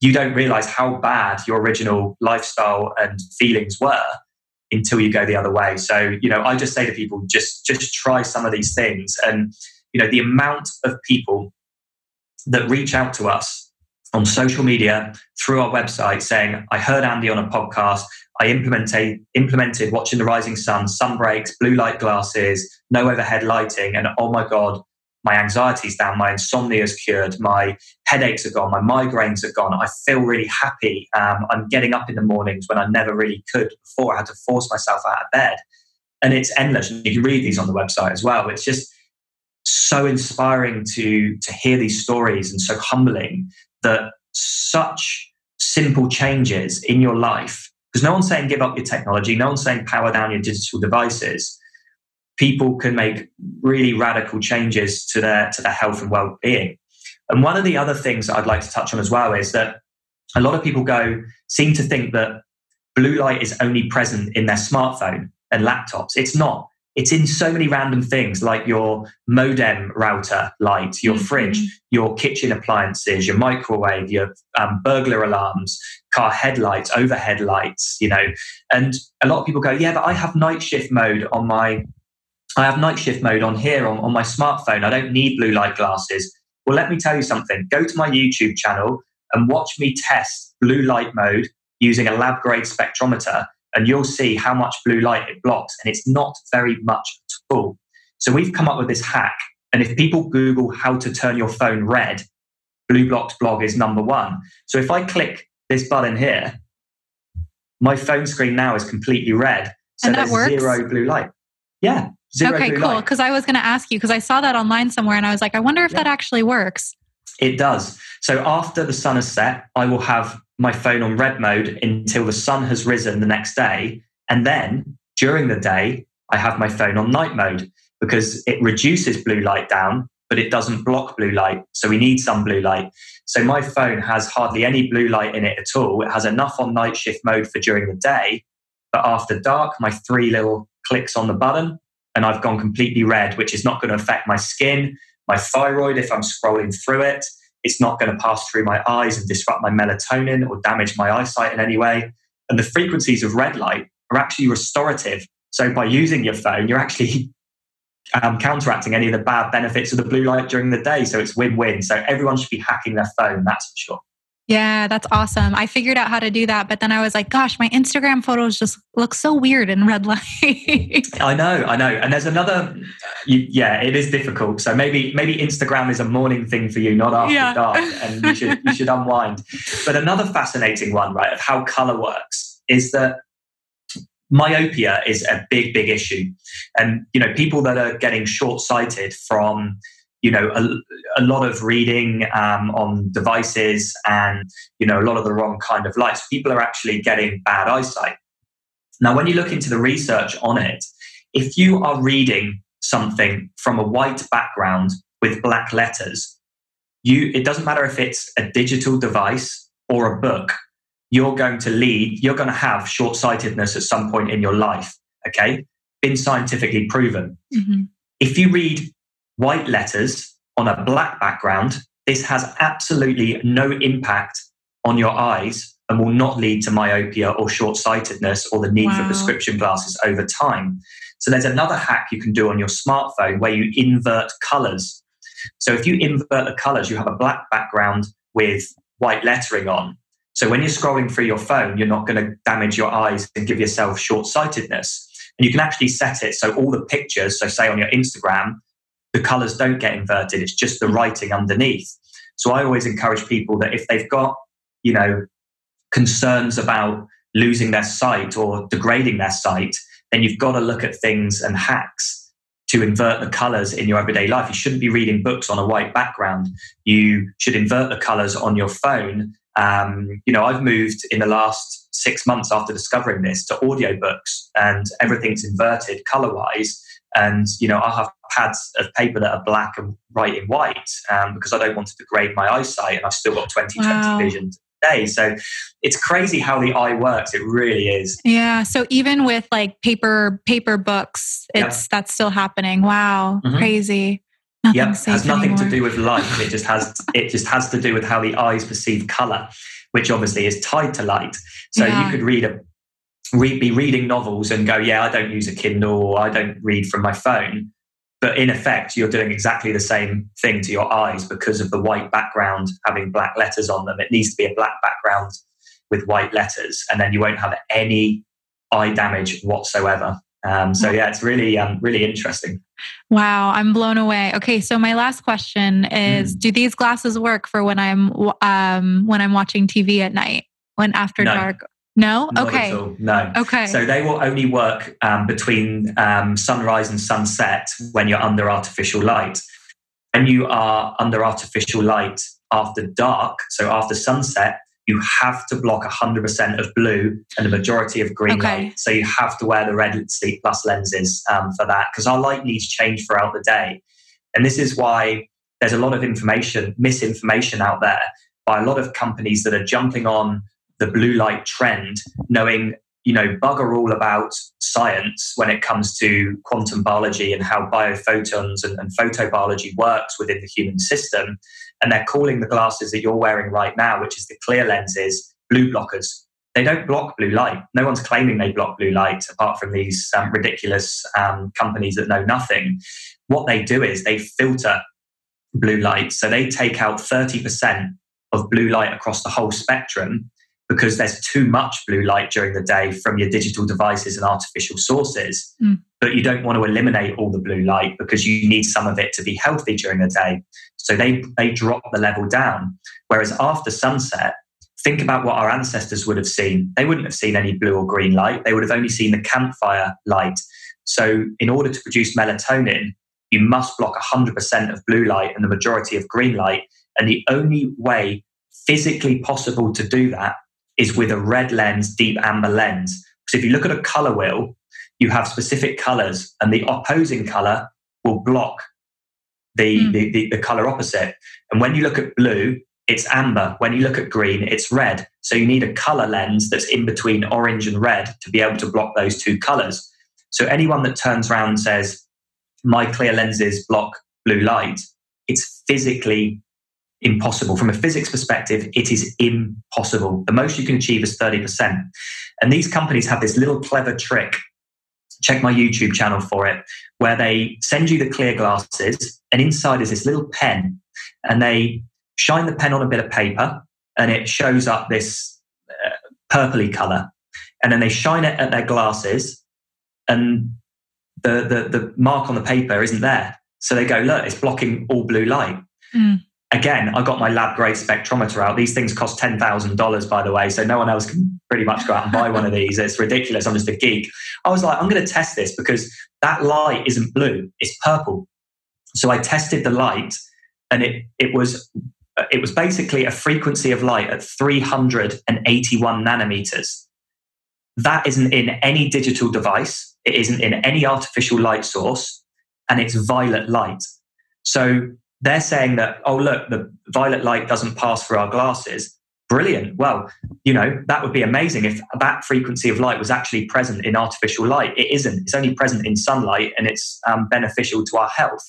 you don't realize how bad your original lifestyle and feelings were until you go the other way. So, you know, I just say to people, just just try some of these things. And, you know, the amount of people that reach out to us on social media through our website saying, I heard Andy on a podcast. I implemented, implemented watching the rising sun, sun breaks, blue light glasses, no overhead lighting. And oh my God, my anxiety's down, my insomnia's cured, my headaches are gone, my migraines are gone. I feel really happy. Um, I'm getting up in the mornings when I never really could before. I had to force myself out of bed. And it's endless. You can read these on the website as well. It's just so inspiring to to hear these stories and so humbling that such simple changes in your life because no one's saying give up your technology no one's saying power down your digital devices. People can make really radical changes to their to their health and well-being. And one of the other things that i'd like to touch on as well is that a lot of people go seem to think that blue light is only present in their smartphone and laptops. It's not it's in so many random things like your modem router light, your mm-hmm. fridge, your kitchen appliances, your microwave, your um, burglar alarms, car headlights, overhead lights, you know. And a lot of people go, yeah, but I have night shift mode on my, I have night shift mode on here on, on my smartphone. I don't need blue light glasses. Well, let me tell you something. Go to my YouTube channel and watch me test blue light mode using a lab grade spectrometer and you'll see how much blue light it blocks. And it's not very much at all. So we've come up with this hack. And if people Google how to turn your phone red, BLUblox blog is number one. So if I click this button here, my phone screen now is completely red. So and that there's works? zero blue light. Yeah. okay, cool. Because I was going to ask you, because I saw that online somewhere and I was like, I wonder if yeah. that actually works. It does. So after the sun has set, I will have my phone on red mode until the sun has risen the next day. And then during the day, I have my phone on night mode because it reduces blue light down but it doesn't block blue light. So we need some blue light. So my phone has hardly any blue light in it at all. It has enough on night shift mode for during the day. But after dark, my three little clicks on the button and I've gone completely red, which is not going to affect my skin, my thyroid if I'm scrolling through it. It's not going to pass through my eyes and disrupt my melatonin or damage my eyesight in any way. And the frequencies of red light are actually restorative. So by using your phone, you're actually um, counteracting any of the bad benefits of the blue light during the day. So it's win win. So everyone should be hacking their phone, that's for sure. Yeah, that's awesome. I figured out how to do that, but then I was like, gosh, my Instagram photos just look so weird in red light. I know, I know. And there's another you, yeah, it is difficult. So maybe maybe Instagram is a morning thing for you, not after yeah. dark, and you should you should unwind. But another fascinating one, right, of how color works is that myopia is a big big issue and you know people that are getting short sighted from you know a, a lot of reading um, on devices and you know a lot of the wrong kind of lights people are actually getting bad eyesight. Now when you look into the research on it if you are reading something from a white background with black letters you it doesn't matter if it's a digital device or a book you're going to lead you're going to have short-sightedness at some point in your life okay? Been scientifically proven. Mm-hmm. if you read white letters on a black background, this has absolutely no impact on your eyes and will not lead to myopia or short sightedness or the need wow. for prescription glasses over time. So, there's another hack you can do on your smartphone where you invert colors. So, if you invert the colors, you have a black background with white lettering on. So, when you're scrolling through your phone, you're not going to damage your eyes and give yourself short sightedness. And you can actually set it so all the pictures, so say on your Instagram, the colors don't get inverted. It's just the writing underneath. So I always encourage people that if they've got, you know, concerns about losing their sight or degrading their sight, then you've got to look at things and hacks to invert the colors in your everyday life. You shouldn't be reading books on a white background. You should invert the colors on your phone. Um, you know, I've moved in the last six months after discovering this to audiobooks and everything's inverted color wise. And, you know, I have pads of paper that are black and write in white um, because I don't want to degrade my eyesight and I've still got 20 wow. 20 vision today. So it's crazy how the eye works. It really is. Yeah. So even with like paper paper books, it's that's still happening. Wow. Mm-hmm. Crazy. Nothing yep. has nothing anymore. to do with light. It just has it just has to do with how the eyes perceive color, which obviously is tied to light. So yeah. you could read a read, be reading novels and go, yeah, I don't use a Kindle or I don't read from my phone. But in effect, you're doing exactly the same thing to your eyes because of the white background having black letters on them. It needs to be a black background with white letters, and then you won't have any eye damage whatsoever. Um, so yeah, it's really um, really interesting. Wow, I'm blown away. Okay, so my last question is: mm. Do these glasses work for when I'm um, when I'm watching TV at night, when after no. dark? No. Not okay. No. Okay. So they will only work um, between um, sunrise and sunset when you're under artificial light. When you are under artificial light after dark, so after sunset, you have to block 100% of blue and the majority of green okay. light. So you have to wear the red sleep plus lenses um, for that because our light needs change throughout the day. And this is why there's a lot of information, misinformation out there by a lot of companies that are jumping on the blue light trend, knowing you know bugger all about science when it comes to quantum biology and how biophotons and, and photobiology works within the human system, and they're calling the glasses that you're wearing right now, which is the clear lenses, blue blockers. They don't block blue light. No one's claiming they block blue light, apart from these um, ridiculous um, companies that know nothing. What they do is they filter blue light. So they take out 30% of blue light across the whole spectrum because there's too much blue light during the day from your digital devices and artificial sources. Mm. But you don't want to eliminate all the blue light because you need some of it to be healthy during the day. So they, they drop the level down. Whereas after sunset, think about what our ancestors would have seen. They wouldn't have seen any blue or green light, they would have only seen the campfire light. So, in order to produce melatonin, you must block 100% of blue light and the majority of green light. And the only way physically possible to do that is with a red lens, deep amber lens. Because if you look at a color wheel, you have specific colors, and the opposing color will block the, mm. the, the, the color opposite. And when you look at blue, it's amber. When you look at green, it's red. So you need a color lens that's in between orange and red to be able to block those two colors. So anyone that turns around and says, my clear lenses block blue light, it's physically impossible. From a physics perspective, it is impossible. The most you can achieve is 30%. And these companies have this little clever trick. Check my YouTube channel for it, where they send you the clear glasses, and inside is this little pen, and they shine the pen on a bit of paper, and it shows up this uh, purpley color. And then they shine it at their glasses, and the, the, the mark on the paper isn't there. So they go, look, it's blocking all blue light. Mm. Again, I got my lab grade spectrometer out. These things cost $10,000, by the way. So no one else can pretty much go out and buy one of these. It's ridiculous. I'm just a geek. I was like, I'm going to test this because that light isn't blue, it's purple. So I tested the light and it, it was it was basically a frequency of light at 381 nanometers. That isn't in any digital device. It isn't in any artificial light source and it's violet light. So they're saying that, oh, look, the violet light doesn't pass through our glasses. Brilliant. Well, you know, that would be amazing if that frequency of light was actually present in artificial light. It isn't. It's only present in sunlight and it's um, beneficial to our health.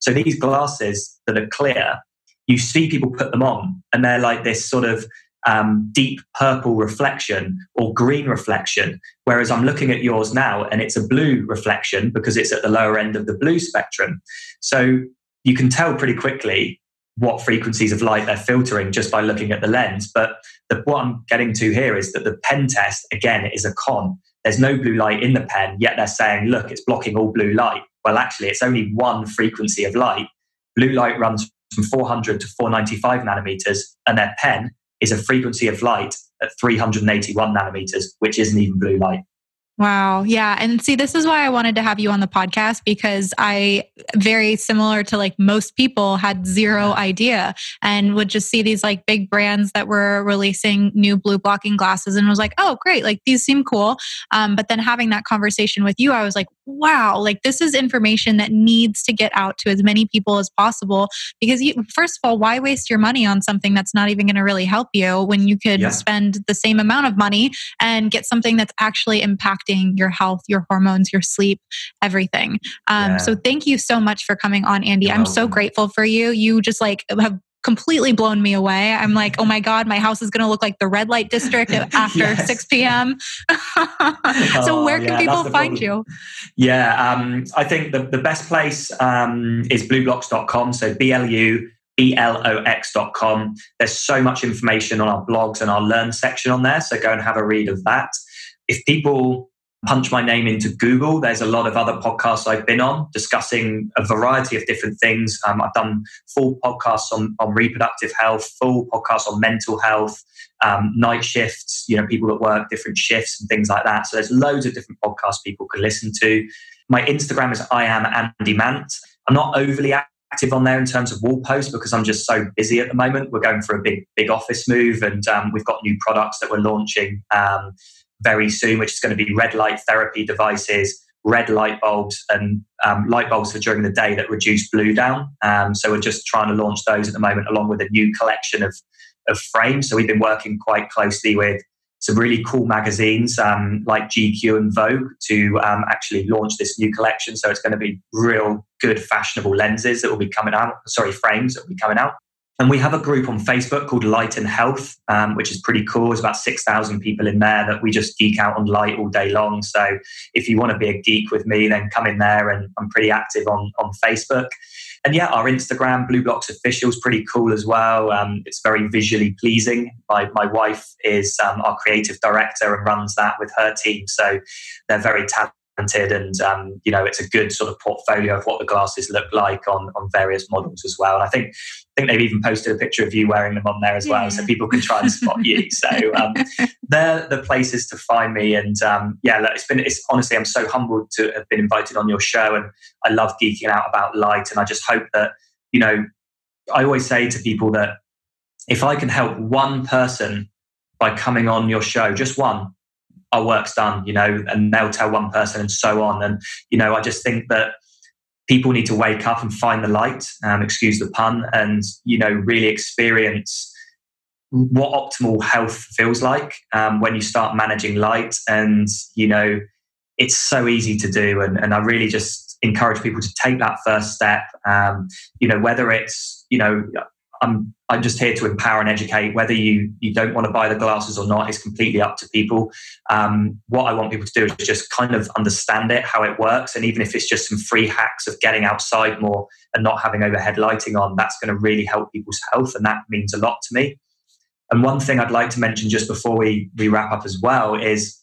So these glasses that are clear, you see people put them on and they're like this sort of um, deep purple reflection or green reflection. Whereas I'm looking at yours now and it's a blue reflection because it's at the lower end of the blue spectrum. So you can tell pretty quickly what frequencies of light they're filtering just by looking at the lens. But the, what I'm getting to here is that the pen test, again, is a con. There's no blue light in the pen, yet they're saying, look, it's blocking all blue light. Well, actually, it's only one frequency of light. Blue light runs from 400 to 495 nanometers, and their pen is a frequency of light at 381 nanometers, which isn't even blue light. Wow. Yeah. And see, this is why I wanted to have you on the podcast because I, very similar to like most people, had zero idea and would just see these like big brands that were releasing new blue blocking glasses and was like, oh, great. Like these seem cool. Um, but then having that conversation with you, I was like, wow, like this is information that needs to get out to as many people as possible because you, first of all, why waste your money on something that's not even going to really help you when you could yeah. spend the same amount of money and get something that's actually impacting your health, your hormones, your sleep, everything. Um, yeah. So thank you so much for coming on, Andy. I'm so grateful for you. You just like have completely blown me away. I'm like, oh my God, my house is going to look like the red light district after 6 p.m. so, oh, where can yeah, people find you? Yeah, um, I think the, the best place um, is blublox.com. So, B L U B L O X.com. There's so much information on our blogs and our learn section on there. So, go and have a read of that. If people punch my name into Google, there's a lot of other podcasts I've been on discussing a variety of different things. Um, I've done full podcasts on, on reproductive health, full podcasts on mental health, um, night shifts, you know, people that work different shifts and things like that. So there's loads of different podcasts people can listen to. My Instagram is I am Andy Mant. I'm not overly active on there in terms of wall posts because I'm just so busy at the moment. We're going for a big, big office move and um, we've got new products that we're launching. Um, very soon, which is going to be red light therapy devices, red light bulbs, and um, light bulbs for during the day that reduce blue down. Um, so we're just trying to launch those at the moment, along with a new collection of of frames. So we've been working quite closely with some really cool magazines um, like GQ and Vogue to um, actually launch this new collection. So it's going to be real good fashionable lenses that will be coming out. Sorry, frames that will be coming out. And we have a group on Facebook called Light and Health, um, which is pretty cool. There's about 6,000 people in there that we just geek out on light all day long. So if you want to be a geek with me, then come in there and I'm pretty active on, on Facebook. And yeah, our Instagram, BLUblox Official, is pretty cool as well. Um, it's very visually pleasing. My, my wife is um, our creative director and runs that with her team. So they're very talented and um, you know it's a good sort of portfolio of what the glasses look like on on various models as well. And i think i think they've even posted a picture of you wearing them on there as well so people can try and spot you. So um, they're the places to find me and um, yeah look, it's been it's honestly i'm so humbled to have been invited on your show and i love geeking out about light and i just hope that you know i always say to people that if i can help one person by coming on your show just one our work's done, you know, and they'll tell one person and so on. And, you know, I just think that people need to wake up and find the light, um, excuse the pun, and you know really experience what optimal health feels like um, when you start managing light. And you know, it's so easy to do, and, and I really just encourage people to take that first step. Um, you know, whether it's you know I'm I'm just here to empower and educate. Whether you you don't want to buy the glasses or not is completely up to people. Um, what I want people to do is just kind of understand it, how it works, and even if it's just some free hacks of getting outside more and not having overhead lighting on, that's going to really help people's health, and that means a lot to me. And one thing I'd like to mention just before we we wrap up as well is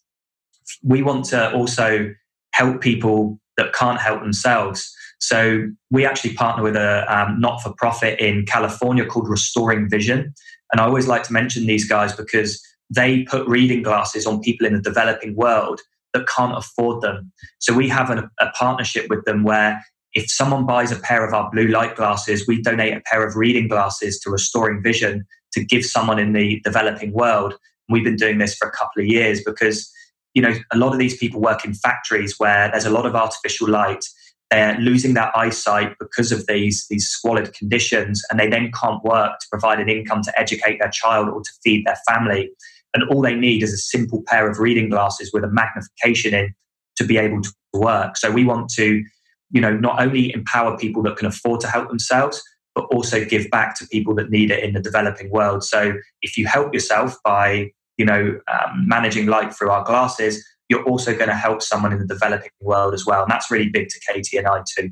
we want to also help people that can't help themselves. So we actually partner with a um, not-for-profit in California called Restoring Vision, and I always like to mention these guys because they put reading glasses on people in the developing world that can't afford them. So we have a, a partnership with them where if someone buys a pair of our blue light glasses, we donate a pair of reading glasses to Restoring Vision to give someone in the developing world. We've been doing this for a couple of years because you know a lot of these people work in factories where there's a lot of artificial light they're losing their eyesight because of these, these squalid conditions, and they then can't work to provide an income to educate their child or to feed their family. And all they need is a simple pair of reading glasses with a magnification in to be able to work. So we want to, you know, not only empower people that can afford to help themselves, but also give back to people that need it in the developing world. So if you help yourself by, you know, um, managing light through our glasses, you're also going to help someone in the developing world as well. And that's really big to Katie and I too.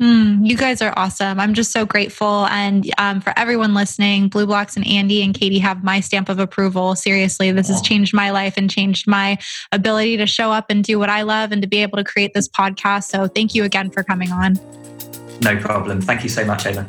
Mm, you guys are awesome. I'm just so grateful. And um, for everyone listening, BLUblox and Andy and Katie have my stamp of approval. Seriously, this has changed my life and changed my ability to show up and do what I love and to be able to create this podcast. So thank you again for coming on. No problem. Thank you so much, Ava.